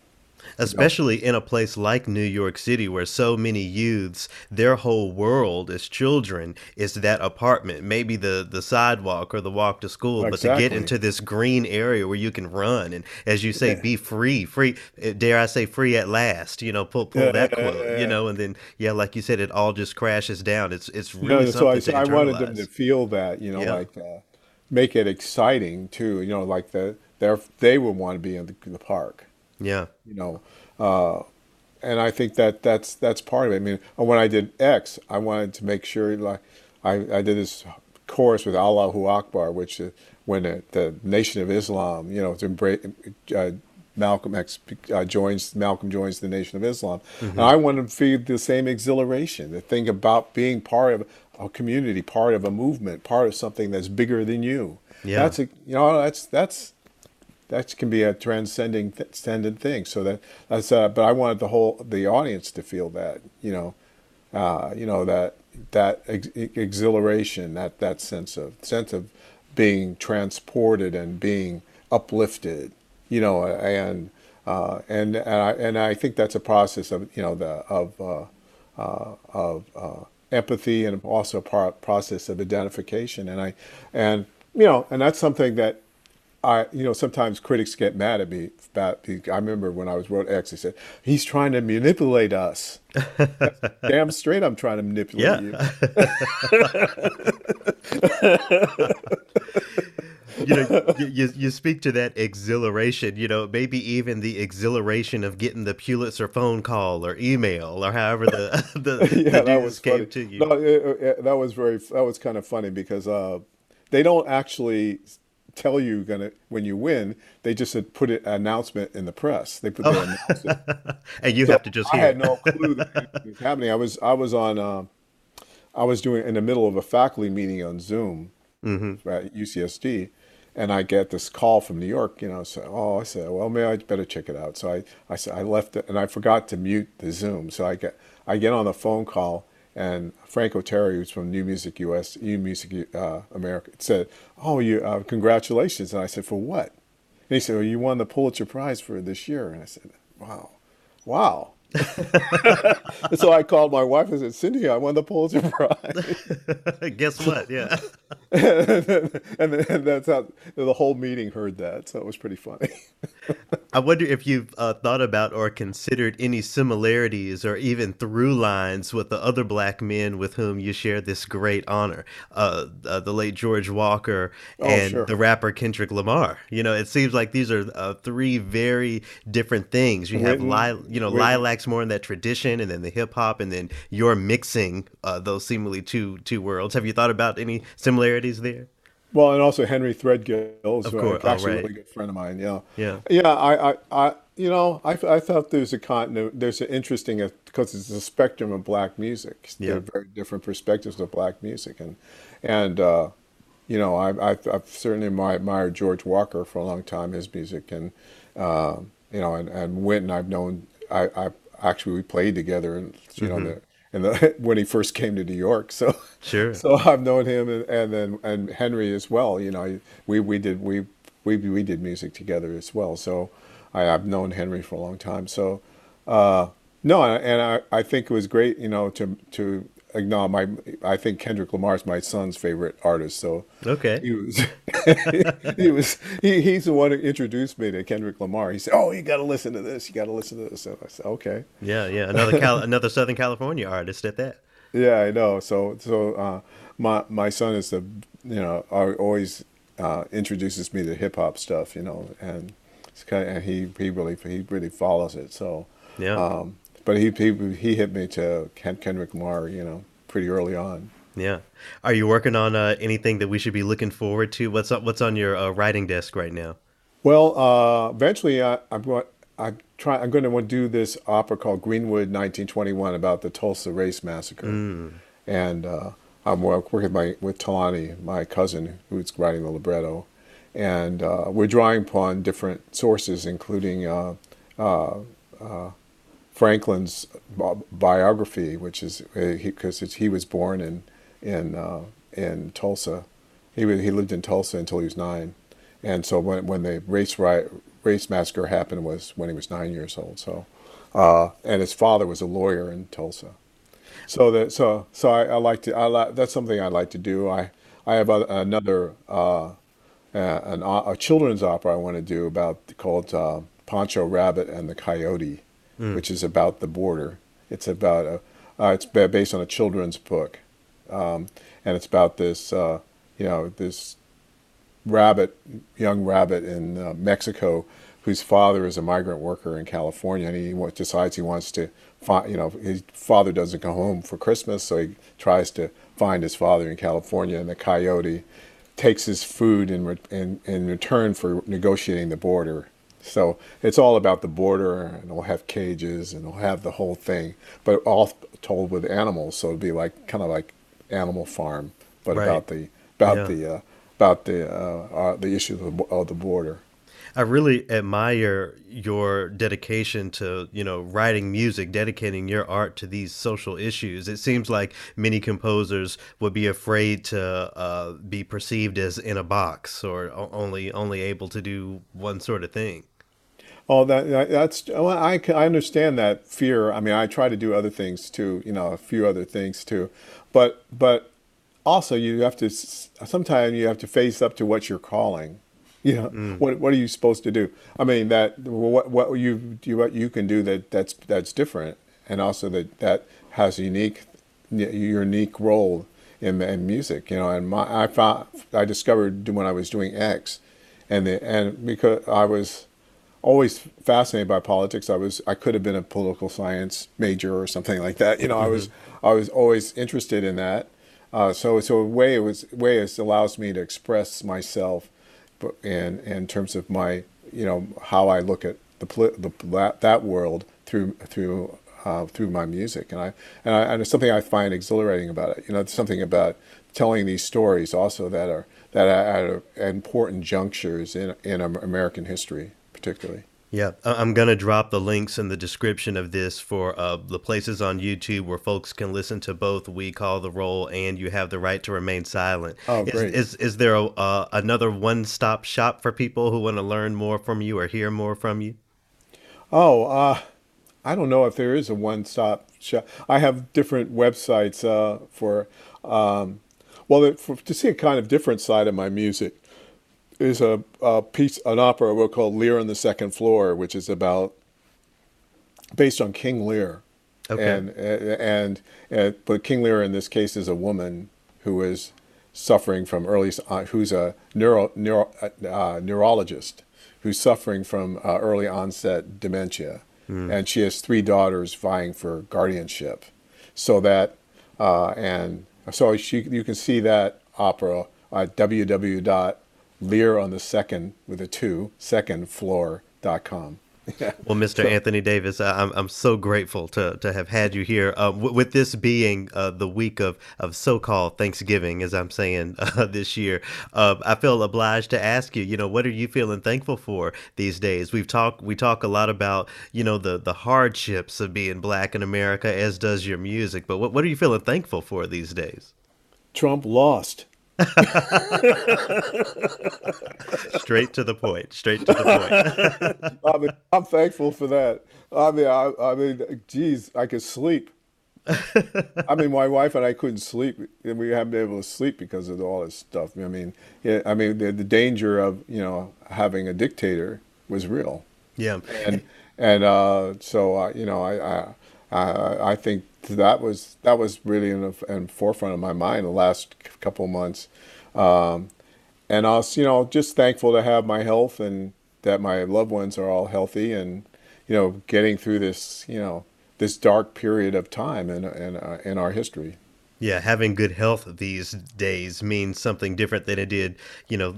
Especially in a place like New York City where so many youths their whole world as children is that apartment maybe the the sidewalk or the walk to school but to get into this green area where you can run and as you say be free free eh, dare I say free at last you know pull pull that quote you know and then yeah like you said it all just crashes down it's it's really know, so I, something so I wanted them to feel that, you know, Yeah. like uh, make it exciting too. You know, like the they they would want to be in the, the park. Yeah you know, uh, and I think that that's that's part of it. I mean, when I did X, I wanted to make sure like I, I did this chorus with Allahu Akbar, which uh, when the, the Nation of Islam, you know, to embrace, uh, Malcolm X uh, joins Malcolm joins the Nation of Islam, mm-hmm. and I want to feel the same exhilaration, the thing about being part of a community, part of a movement, part of something that's bigger than you. Yeah, that's a you know that's that's that can be a transcending transcendent thing. So that that's uh, but I wanted the whole the audience to feel that you know, uh, you know that that ex- exhilaration, that that sense of sense of being transported and being uplifted, you know, and uh, and and I, and I think that's a process of you know the of uh, uh, of uh, empathy and also a process of identification, and I and you know and that's something that I, you know, sometimes critics get mad at me about. I remember when I was wrote X, they said he's trying to manipulate us. Damn straight, I'm trying to manipulate yeah. you. you know, you, you speak to that exhilaration, you know, maybe even the exhilaration of getting the Pulitzer phone call or email or however the the, yeah, the that was came funny. to you. No, it, it, that was very that was kind of funny because uh, they don't actually tell you gonna when you win. They just had put an announcement in the press. They put the oh. announcement, and you so have to just. I had no clue that was happening. I was I was on. Uh, I was doing in the middle of a faculty meeting on Zoom mm-hmm. at UCSD, and I get this call from New York. You know, so oh, I said, well, maybe I better check it out. So I I said I left it, and I forgot to mute the Zoom. So I get I get on the phone call and Frank Oteri, who's from New Music US, New Music uh, America, said, "Oh, you uh, congratulations!" And I said, "For what?" And he said, well, "You won the Pulitzer Prize for this year." And I said, "Wow, wow." so I called my wife and said, Cindy, I won the Pulitzer Prize. Guess what? Yeah. and, and, and, that's how the whole meeting heard that. So it was pretty funny. I wonder if you've uh, thought about or considered any similarities or even through lines with the other black men with whom you share this great honor. Uh, uh, the late George Walker oh, and oh, sure. the rapper Kendrick Lamar. You know, it seems like these are uh, three very different things. You have, li- you know, lilac more in that tradition, and then the hip hop, and then you're mixing uh, those seemingly two two worlds. Have you thought about any similarities there? Well, and also Henry Threadgill is of course. actually oh, right. a really good friend of mine. Yeah, yeah, yeah. I, I, I you know, I, I thought there's a continuity. There's an interesting because it's a spectrum of black music. Yeah. There are very different perspectives of black music, and and uh, you know, I, I've, I've certainly admired George Walker for a long time, his music, and uh, you know, and and Wynton I've known. I, I actually we played together, and you mm-hmm. know the and the, when he first came to New York. So sure. So I've known him and, and then and Henry as well. You know, we we did we we we did music together as well. So I, have known Henry for a long time. So uh, no, and I, I think it was great. You know, to to no, my I think Kendrick Lamar is my son's favorite artist. So okay, he was he was he, he's the one who introduced me to Kendrick Lamar. He said, "Oh, you got to listen to this. You got to listen to this." So I said, "Okay." Yeah, yeah, another Cal- another Southern California artist at that. Yeah, I know. So so uh, my my son is the you know always uh, introduces me to hip hop stuff. You know, and it's kind of, and he he really he really follows it. So yeah. Um, but he, he he hit me to Ken, Kendrick Lamar, you know, pretty early on. Yeah. Are you working on uh, anything that we should be looking forward to? What's up, What's on your uh, writing desk right now? Well, uh, eventually, I, I'm going. I try. I'm going to do this opera called Greenwood 1921 about the Tulsa Race Massacre, mm. and uh, I'm working with my with Thulani, my cousin, who's writing the libretto, and uh, we're drawing upon different sources, including uh, Franklin's biography, which is because uh, he, he, was born in in uh, in Tulsa. He he lived in Tulsa until he was nine, and so when when the race riot, race massacre happened was when he was nine years old. So, uh, and his father was a lawyer in Tulsa. So that so so I, I like to I like, that's something I like to do. I I have a, another uh, an, a children's opera I want to do about called uh, Pancho Rabbit and the Coyote mm. which is about the border. It's about a, uh, it's based on a children's book, um, and it's about this, uh, you know, this rabbit, young rabbit in uh, Mexico, whose father is a migrant worker in California, and he decides he wants to find, you know, his father doesn't come home for Christmas, so he tries to find his father in California, and the coyote takes his food in, re- in, in return for negotiating the border. So it's all about the border, and it'll have cages, and it'll have the whole thing, but all told with animals. So it'd be like kind of like Animal Farm, but Right. about the about Yeah. the uh, about the uh, uh, the issue of of the border. I really admire your dedication to, you know, writing music, dedicating your art to these social issues. It seems like many composers would be afraid to uh, be perceived as in a box or only only able to do one sort of thing. Oh, that, that that's well, I I understand that fear. I mean, I try to do other things too, you know, a few other things too, but but also you have to sometimes you have to face up to what you're calling. You know, what what are you supposed to do? I mean, that what what you you what you can do that that's that's different, and also that that has a unique unique role in, in music. You know, and my I found I discovered when I was doing X, and the and because I was always fascinated by politics. I was I could have been a political science major or something like that. You know, I was I was always interested in that. Uh, so so a way it was way it allows me to express myself, in in terms of my you know how I look at the the that, that world through through uh, through my music, and I and I and it's something I find exhilarating about it. You know, it's something about telling these stories also that are that are at important junctures in in American history, particularly. Yeah, I'm going to drop the links in the description of this for uh, the places on YouTube where folks can listen to both We Call the Roll and You Have the Right to Remain Silent. Oh, Is- great. Is, is, there a, uh, another one stop shop for people who want to learn more from you or hear more from you? Oh, uh, I don't know if there is a one-stop shop. I have different websites uh, for, um, well, for, to see a kind of different side of my music is a, a piece, an opera we'll call Lear on the Second Floor, which is about based on King Lear. Okay. And, and and but King Lear in this case is a woman who is suffering from early uh, who's a neuro, neuro uh, neurologist who's suffering from uh, early onset dementia, and she has three daughters vying for guardianship, so that uh, and so she you can see that opera at www.lear on the second with a two second floor.com. Well, Mr. Anthony Davis, I'm, I'm so grateful to, to have had you here. Uh, w- with this being uh, the week of, of so called Thanksgiving, as I'm saying uh, this year, uh, I feel obliged to ask you, you know, what are you feeling thankful for these days? We've talked, we talk a lot about, you know, the, the hardships of being black in America, as does your music. But what, what are you feeling thankful for these days? Trump lost. Straight to the point. Straight to the point. I mean, I'm thankful for that. I mean, I, I mean, geez, I could sleep. I mean, my wife and I couldn't sleep, and we haven't been able to sleep because of all this stuff. I mean, yeah, I mean, the, the danger of you know having a dictator was real, yeah. and and uh, so uh, you know, I, I I I think that was that was really in the in forefront of my mind the last couple months. Um, and I was, you know, just thankful to have my health and that my loved ones are all healthy and, you know, getting through this, you know, this dark period of time in in, uh, in our history. Yeah, having good health these days means something different than it did, you know,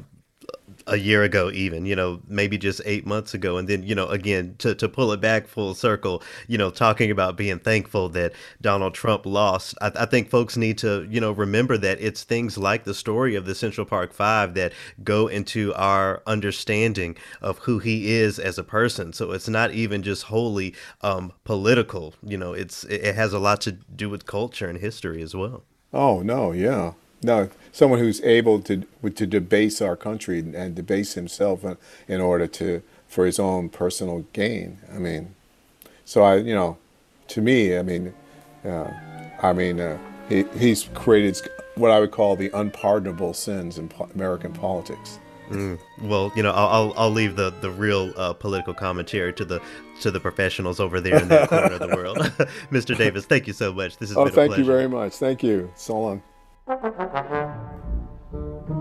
a year ago even you know maybe just eight months ago. And then you know again to, to pull it back full circle you know talking about being thankful that donald trump lost I, I think folks need to you know remember that it's things like the story of the central park five that go into our understanding of who he is as a person. So it's not even just wholly um, political you know it's it it has a lot to do with culture and history as well. Oh no, yeah, no, someone who's able to to debase our country and debase himself in, in order to for his own personal gain. I mean, so I, you know, to me, I mean, uh, I mean, uh, he he's created what I would call the unpardonable sins in po- American politics. Well, you know, I'll I'll, I'll leave the the real uh, political commentary to the to the professionals over there in that corner of the world. Mr. Davis, thank you so much. This has Oh, been a pleasure. thank you very much. Thank you. So long. Thank you.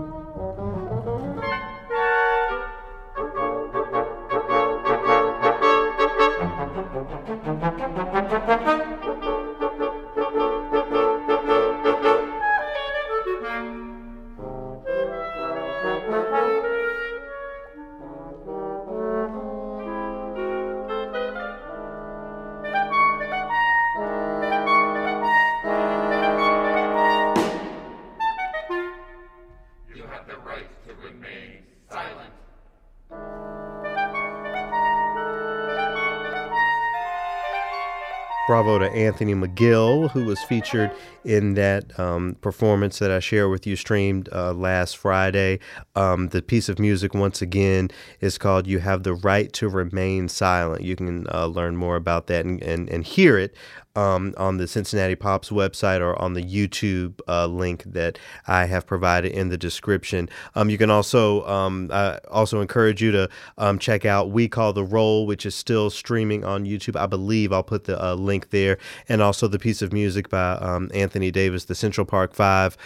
Bravo to Anthony McGill, who was featured in that um, performance that I shared with you, streamed uh, last Friday. Um, the piece of music, once again, is called You Have the Right to Remain Silent. You can uh, learn more about that and, and, and hear it um, on the Cincinnati Pops website or on the YouTube uh, link that I have provided in the description. Um, you can also um, I also encourage you to um, check out We Call the Roll, which is still streaming on YouTube. I believe I'll put the uh, link there, and also the piece of music by um, Anthony Davis, the Central Park Five,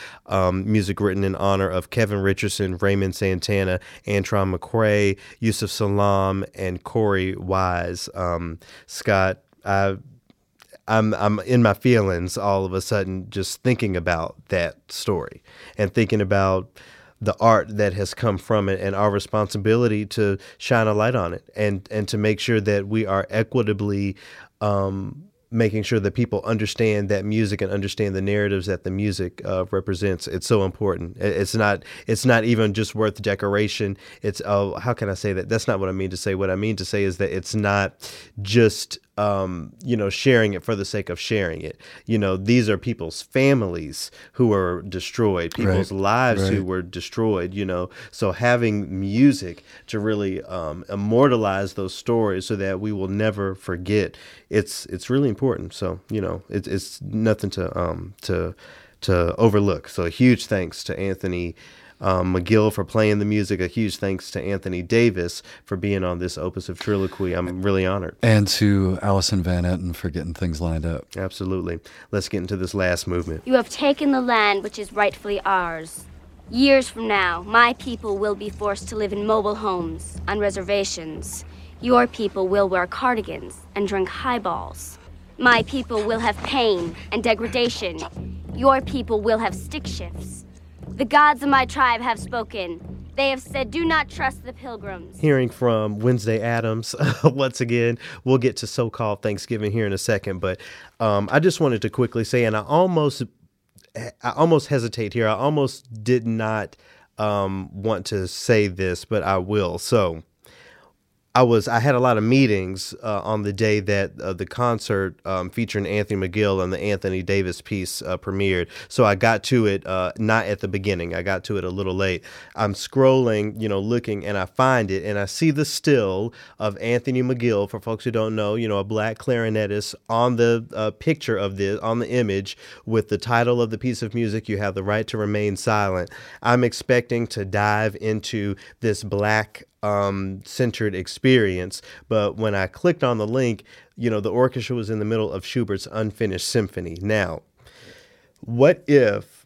music written in honor of Kevin Richardson, Raymond Santana, Antron McCray, Yusef Salaam, and Korey Wise. Scott, I I'm I'm in my feelings all of a sudden just thinking about that story and thinking about the art that has come from it and our responsibility to shine a light on it and and to make sure that we are equitably um, making sure that people understand that music and understand the narratives that the music uh, represents. It's so important. It's not. It's not even just worth decoration. It's oh, how can I say that? That's not what I mean to say. What I mean to say is that it's not just um, you know, sharing it for the sake of sharing it. You know, these are people's families who were destroyed, people's right. lives right. who were destroyed, you know. So having music to really um, immortalize those stories so that we will never forget, it's it's really important. So, you know, it, it's nothing to um to to overlook. So a huge thanks to Anthony um, McGill for playing the music. A huge thanks to Anthony Davis for being on this opus of Triloquy. I'm really honored. And to Allison Van Etten for getting things lined up. Absolutely. Let's get into this last movement. You have taken the land which is rightfully ours. Years from now, my people will be forced to live in mobile homes, on reservations. Your people will wear cardigans and drink highballs. My people will have pain and degradation. Your people will have stick shifts. The gods of my tribe have spoken. They have said, Do not trust the pilgrims. Hearing from Wednesday Addams once again. We'll get to so called Thanksgiving here in a second, but um, I just wanted to quickly say, and I almost, I almost hesitate here. I almost did not um, want to say this, but I will. So, I was I had a lot of meetings uh, on the day that uh, the concert um, featuring Anthony McGill and the Anthony Davis piece uh, premiered. So I got to it uh, not at the beginning. I got to it a little late. I'm scrolling, you know, looking, and I find it, and I see the still of Anthony McGill. For folks who don't know, you know, a black clarinetist on the uh, picture of this on the image with the title of the piece of music. You have the right to remain silent. I'm expecting to dive into this black um, centered experience. But when I clicked on the link, you know, the orchestra was in the middle of Schubert's unfinished symphony. Now, what if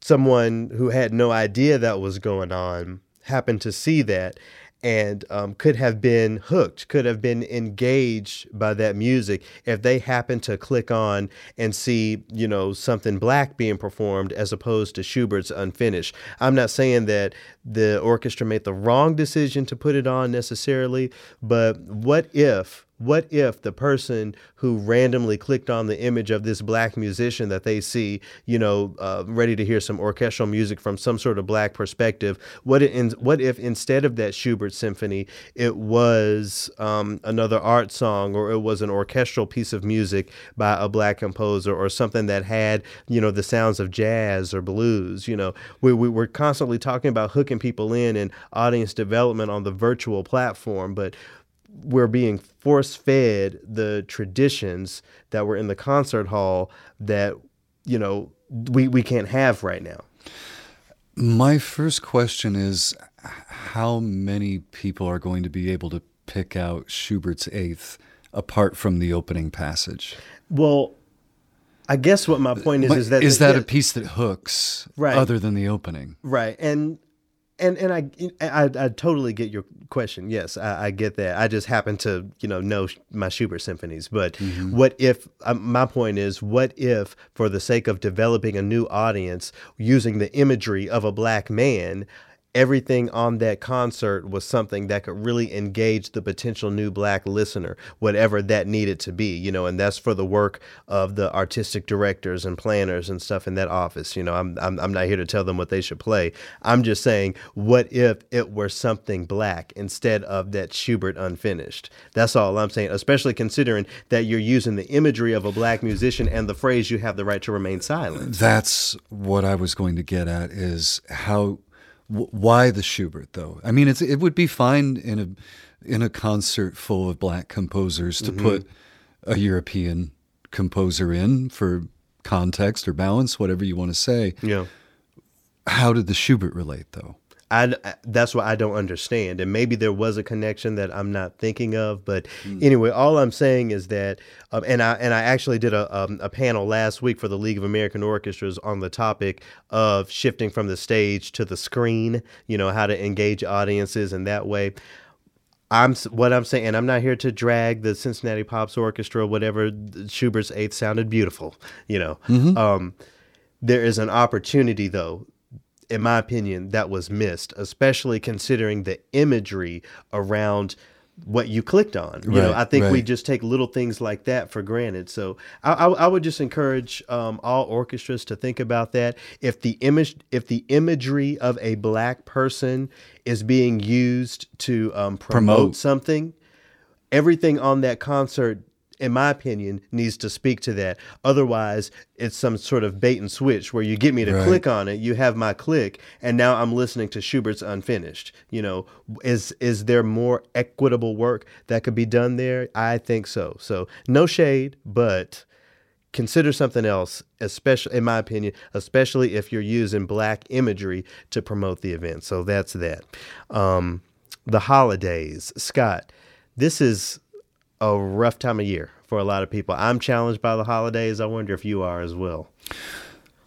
someone who had no idea that was going on happened to see that and um, could have been hooked, could have been engaged by that music if they happened to click on and see, you know, something black being performed as opposed to Schubert's unfinished. I'm not saying that the orchestra made the wrong decision to put it on necessarily, but what if what if the person who randomly clicked on the image of this black musician that they see, you know, uh, ready to hear some orchestral music from some sort of black perspective, what, in, what if instead of that Schubert symphony, it was um, another art song or it was an orchestral piece of music by a black composer or something that had, you know, the sounds of jazz or blues? You know, we, we, we're constantly talking about hooking people in and audience development on the virtual platform, but we're being force fed the traditions that were in the concert hall that you know we we can't have right now. My first question is how many people are going to be able to pick out Schubert's Eighth apart from the opening passage? Well, I guess what my point is is that is that a piece that hooks right. other than the opening? Right. And and and I, I, I totally get your question. Yes, I, I, get that. I just happen to you know know my Schubert symphonies. But mm-hmm. what if um, my point is, what if for the sake of developing a new audience, using the imagery of a black man, everything on that concert was something that could really engage the potential new black listener, whatever that needed to be, you know, and that's for the work of the artistic directors and planners and stuff in that office. You know, I'm, I'm, I'm not here to tell them what they should play. I'm just saying, what if it were something black instead of that Schubert unfinished? That's all I'm saying, especially considering that you're using the imagery of a black musician and the phrase, you have the right to remain silent. That's what I was going to get at is how why the Schubert though? I mean, it would be fine in a in a concert full of black composers to mm-hmm. put a European composer in for context or balance, whatever you want to say. Yeah. How did the Schubert relate though? I, that's what I don't understand. And maybe there was a connection that I'm not thinking of. But mm. anyway, all I'm saying is that, um, and I and I actually did a, um, a panel last week for the League of American Orchestras on the topic of shifting from the stage to the screen. You know how to engage audiences in that way. I'm what I'm saying, and I'm not here to drag the Cincinnati Pops Orchestra, whatever Schubert's Eighth sounded beautiful. You know, mm-hmm. um, there is an opportunity though in my opinion, that was missed, especially considering the imagery around what you clicked on. You right, know, I think right. we just take little things like that for granted. So I, I, I would just encourage um, all orchestras to think about that. If the image, if the imagery of a black person is being used to um, promote, promote something, everything on that concert in my opinion, needs to speak to that. Otherwise, it's some sort of bait and switch where you get me to right. click on it, you have my click, and now I'm listening to Schubert's Unfinished. You know, is is there more equitable work that could be done there? I think so. So no shade, but consider something else, especially in my opinion, especially if you're using black imagery to promote the event. So that's that. Um, the holidays, Scott. This is a rough time of year for a lot of people. I'm challenged by the holidays. I wonder if you are as well.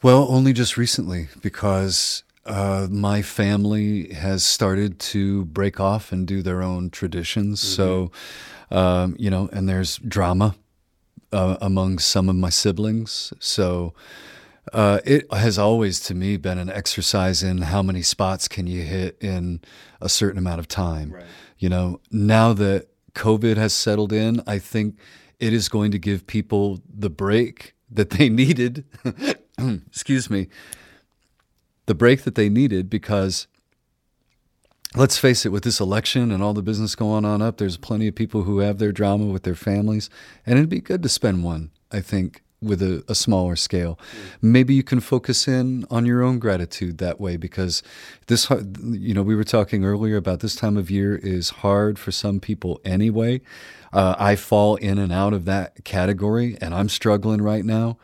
Well, only just recently because uh, my family has started to break off and do their own traditions. Mm-hmm. So, um, you know, and there's drama uh, among some of my siblings. So, uh, it has always, to me, been an exercise in how many spots can you hit in a certain amount of time. Right. You know, now that COVID has settled in, I think it is going to give people the break that they needed. Excuse me. The break that they needed because let's face it, with this election and all the business going on up, there's plenty of people who have their drama with their families, and it'd be good to spend one, I think, with a, a smaller scale. Maybe you can focus in on your own gratitude that way because this, you know, we were talking earlier about this time of year is hard for some people anyway. Uh, I fall in and out of that category and I'm struggling right now.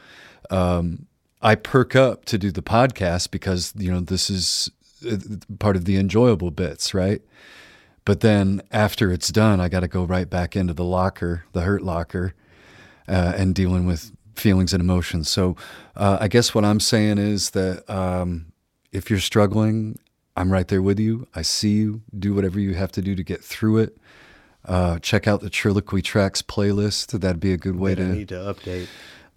Um, I perk up to do the podcast because, you know, this is uh, part of the enjoyable bits, right? But then after it's done, I got to go right back into the locker, the hurt locker, uh, and dealing with feelings and emotions. So uh, I guess what I'm saying is that um, if you're struggling, I'm right there with you. I see you. Do whatever you have to do to get through it. Uh, check out the Triloquy Tracks playlist. That'd be a good way to. need to update.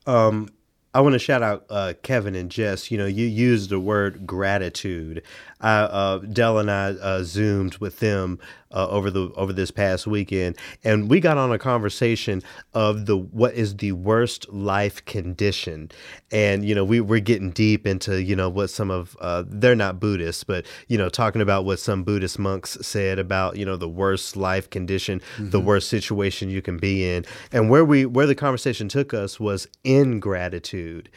Um, I want to shout out uh, Kevin and Jess. You know, you used the word gratitude. I, uh, Dell and I uh, zoomed with them uh, over the over this past weekend, and we got on a conversation of the what is the worst life condition, and you know we we're getting deep into you know what some of uh, they're not Buddhists, but you know talking about what some Buddhist monks said about you know the worst life condition, mm-hmm. the worst situation you can be in, and where we where the conversation took us was ingratitude,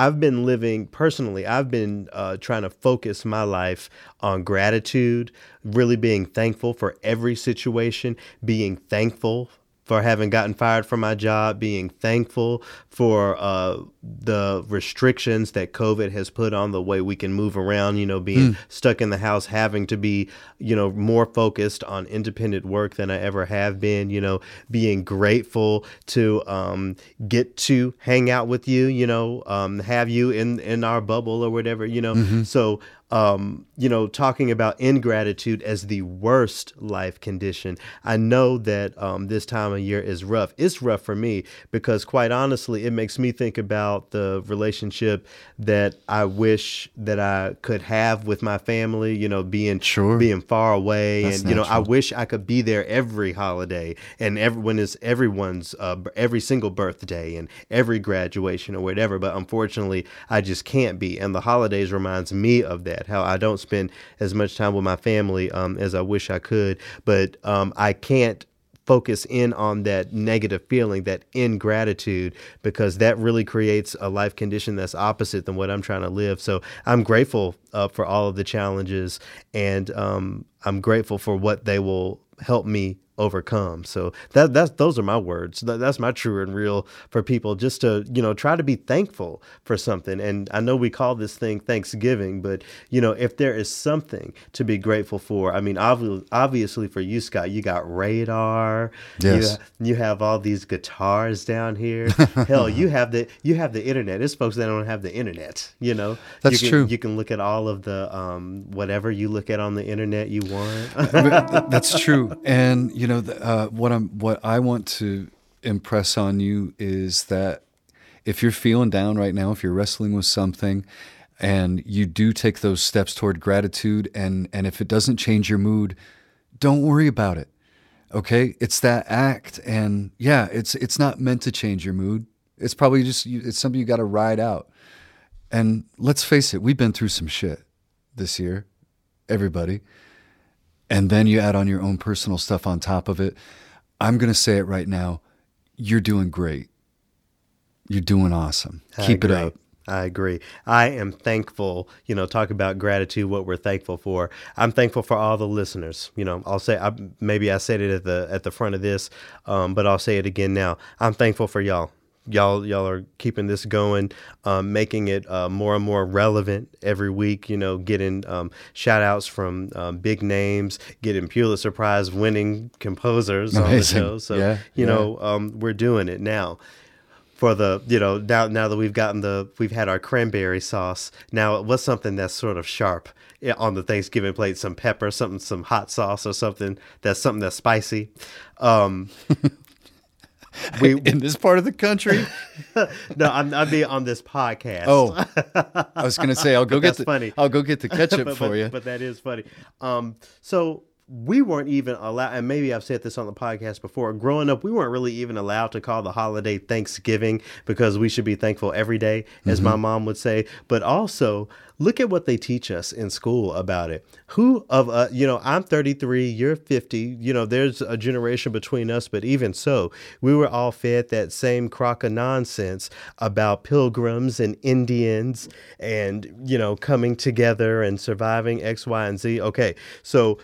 I've been living personally, I've been uh, trying to focus my life on gratitude, really being thankful for every situation, being thankful for having gotten fired from my job, being thankful for uh, the restrictions that COVID has put on the way we can move around, you know, being mm. stuck in the house, having to be, you know, more focused on independent work than I ever have been, you know, being grateful to um, get to hang out with you, you know, um, have you in, in our bubble or whatever, you know. Mm-hmm. So um, you know, talking about ingratitude as the worst life condition. I know that um, this time of year is rough. It's rough for me because, quite honestly, it makes me think about the relationship that I wish that I could have with my family. You know, being Sure. being far away, That's and you know, I wish I could be there every holiday and everyone is everyone's uh, every single birthday and every graduation or whatever. But unfortunately, I just can't be. And the holidays reminds me of that. How I don't spend as much time with my family um, as I wish I could. But um, I can't focus in on that negative feeling, that ingratitude, because that really creates a life condition that's opposite than what I'm trying to live. So I'm grateful uh, for all of the challenges, and um, I'm grateful for what they will help me overcome. So that that's those are my words. That, that's my true and real for people. Just to you know try to be thankful for something. And I know we call this thing Thanksgiving, but you know if there is something to be grateful for, I mean obviously obviously for you Scott, you got radar. Yes. You, you have all these guitars down here. Hell, you have the you have the internet. There's folks that don't have the internet. You know. That's you can, true. You can look at all of the um, whatever you look at on the internet you want. That's true. And you know, the, uh, what I'm, what I want to impress on you is that if you're feeling down right now, if you're wrestling with something, and you do take those steps toward gratitude, and and if it doesn't change your mood, don't worry about it. Okay, it's that act, and yeah, it's it's not meant to change your mood. It's probably just it's something you got to ride out. And let's face it, we've been through some shit this year, everybody and then you add on your own personal stuff on top of it, I'm going to say it right now. You're doing great. You're doing awesome. I Keep it up. I agree. I am thankful, you know, talk about gratitude, what we're thankful for. I'm thankful for all the listeners. You know, I'll say, I, maybe I said it at the at the front of this, um, but I'll say it again now. I'm thankful for y'all. Y'all, y'all are keeping this going, um, making it uh, more and more relevant every week. You know, getting um, shout outs from um, big names, getting Pulitzer Prize winning composers on the show. So, Yeah, you yeah. know, um, we're doing it now for the you know now now that we've gotten the we've had our cranberry sauce now what's something that's sort of sharp on the thanksgiving plate some pepper something some hot sauce or something that's something that's spicy um we In this part of the country, no i'm i mean on this podcast oh, I was going to say I'll go get the funny. I'll go get the ketchup but, for but- you. But that is funny. Um, so we weren't even allowed, and maybe I've said this on the podcast before. Growing up, we weren't really even allowed to call the holiday Thanksgiving because we should be thankful every day, as my mom would say. But also, look at what they teach us in school about it. Who of uh, you know, I'm 33, you're 50. You know, there's a generation between us, but even so, we were all fed that same crock of nonsense about pilgrims and Indians and you know coming together and surviving X, Y, and Z. Okay, so.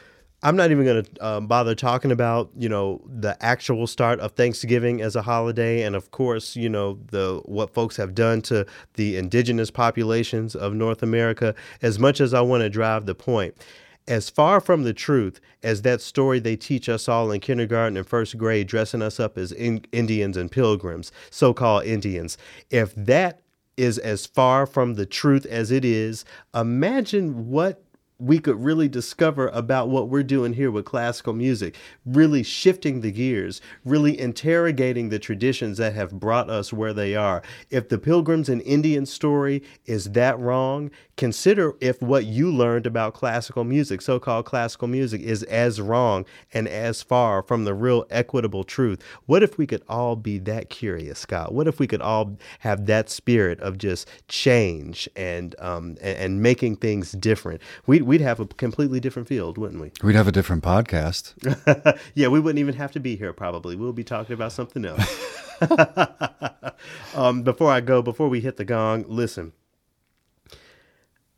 I'm not even going to um, bother talking about, you know, the actual start of Thanksgiving as a holiday, and of course, you know, the what folks have done to the indigenous populations of North America. As much as I want to drive the point, as far from the truth as that story they teach us all in kindergarten and first grade, dressing us up as in- Indians and pilgrims, so-called Indians, if that is as far from the truth as it is, imagine what we could really discover about what we're doing here with classical music, really shifting the gears, really interrogating the traditions that have brought us where they are. If the Pilgrims and Indians story is that wrong, consider if what you learned about classical music, so called classical music, is as wrong and as far from the real equitable truth. What if we could all be that curious, Scott? What if we could all have that spirit of just change and um, and, and making things different? We'd, we'd have a completely different field, wouldn't we? We'd have a different podcast. yeah, we wouldn't even have to be here probably. We'll be talking about something else. um, before I go, before we hit the gong, listen.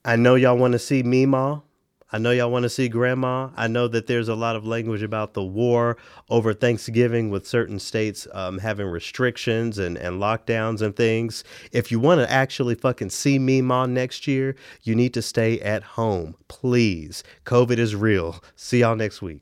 I know y'all want to see Meemaw. I know y'all want to see Grandma. I know that there's a lot of language about the war over Thanksgiving with certain states um, having restrictions and, and lockdowns and things. If you want to actually fucking see Meemaw next year, you need to stay at home. Please. COVID is real. See y'all next week.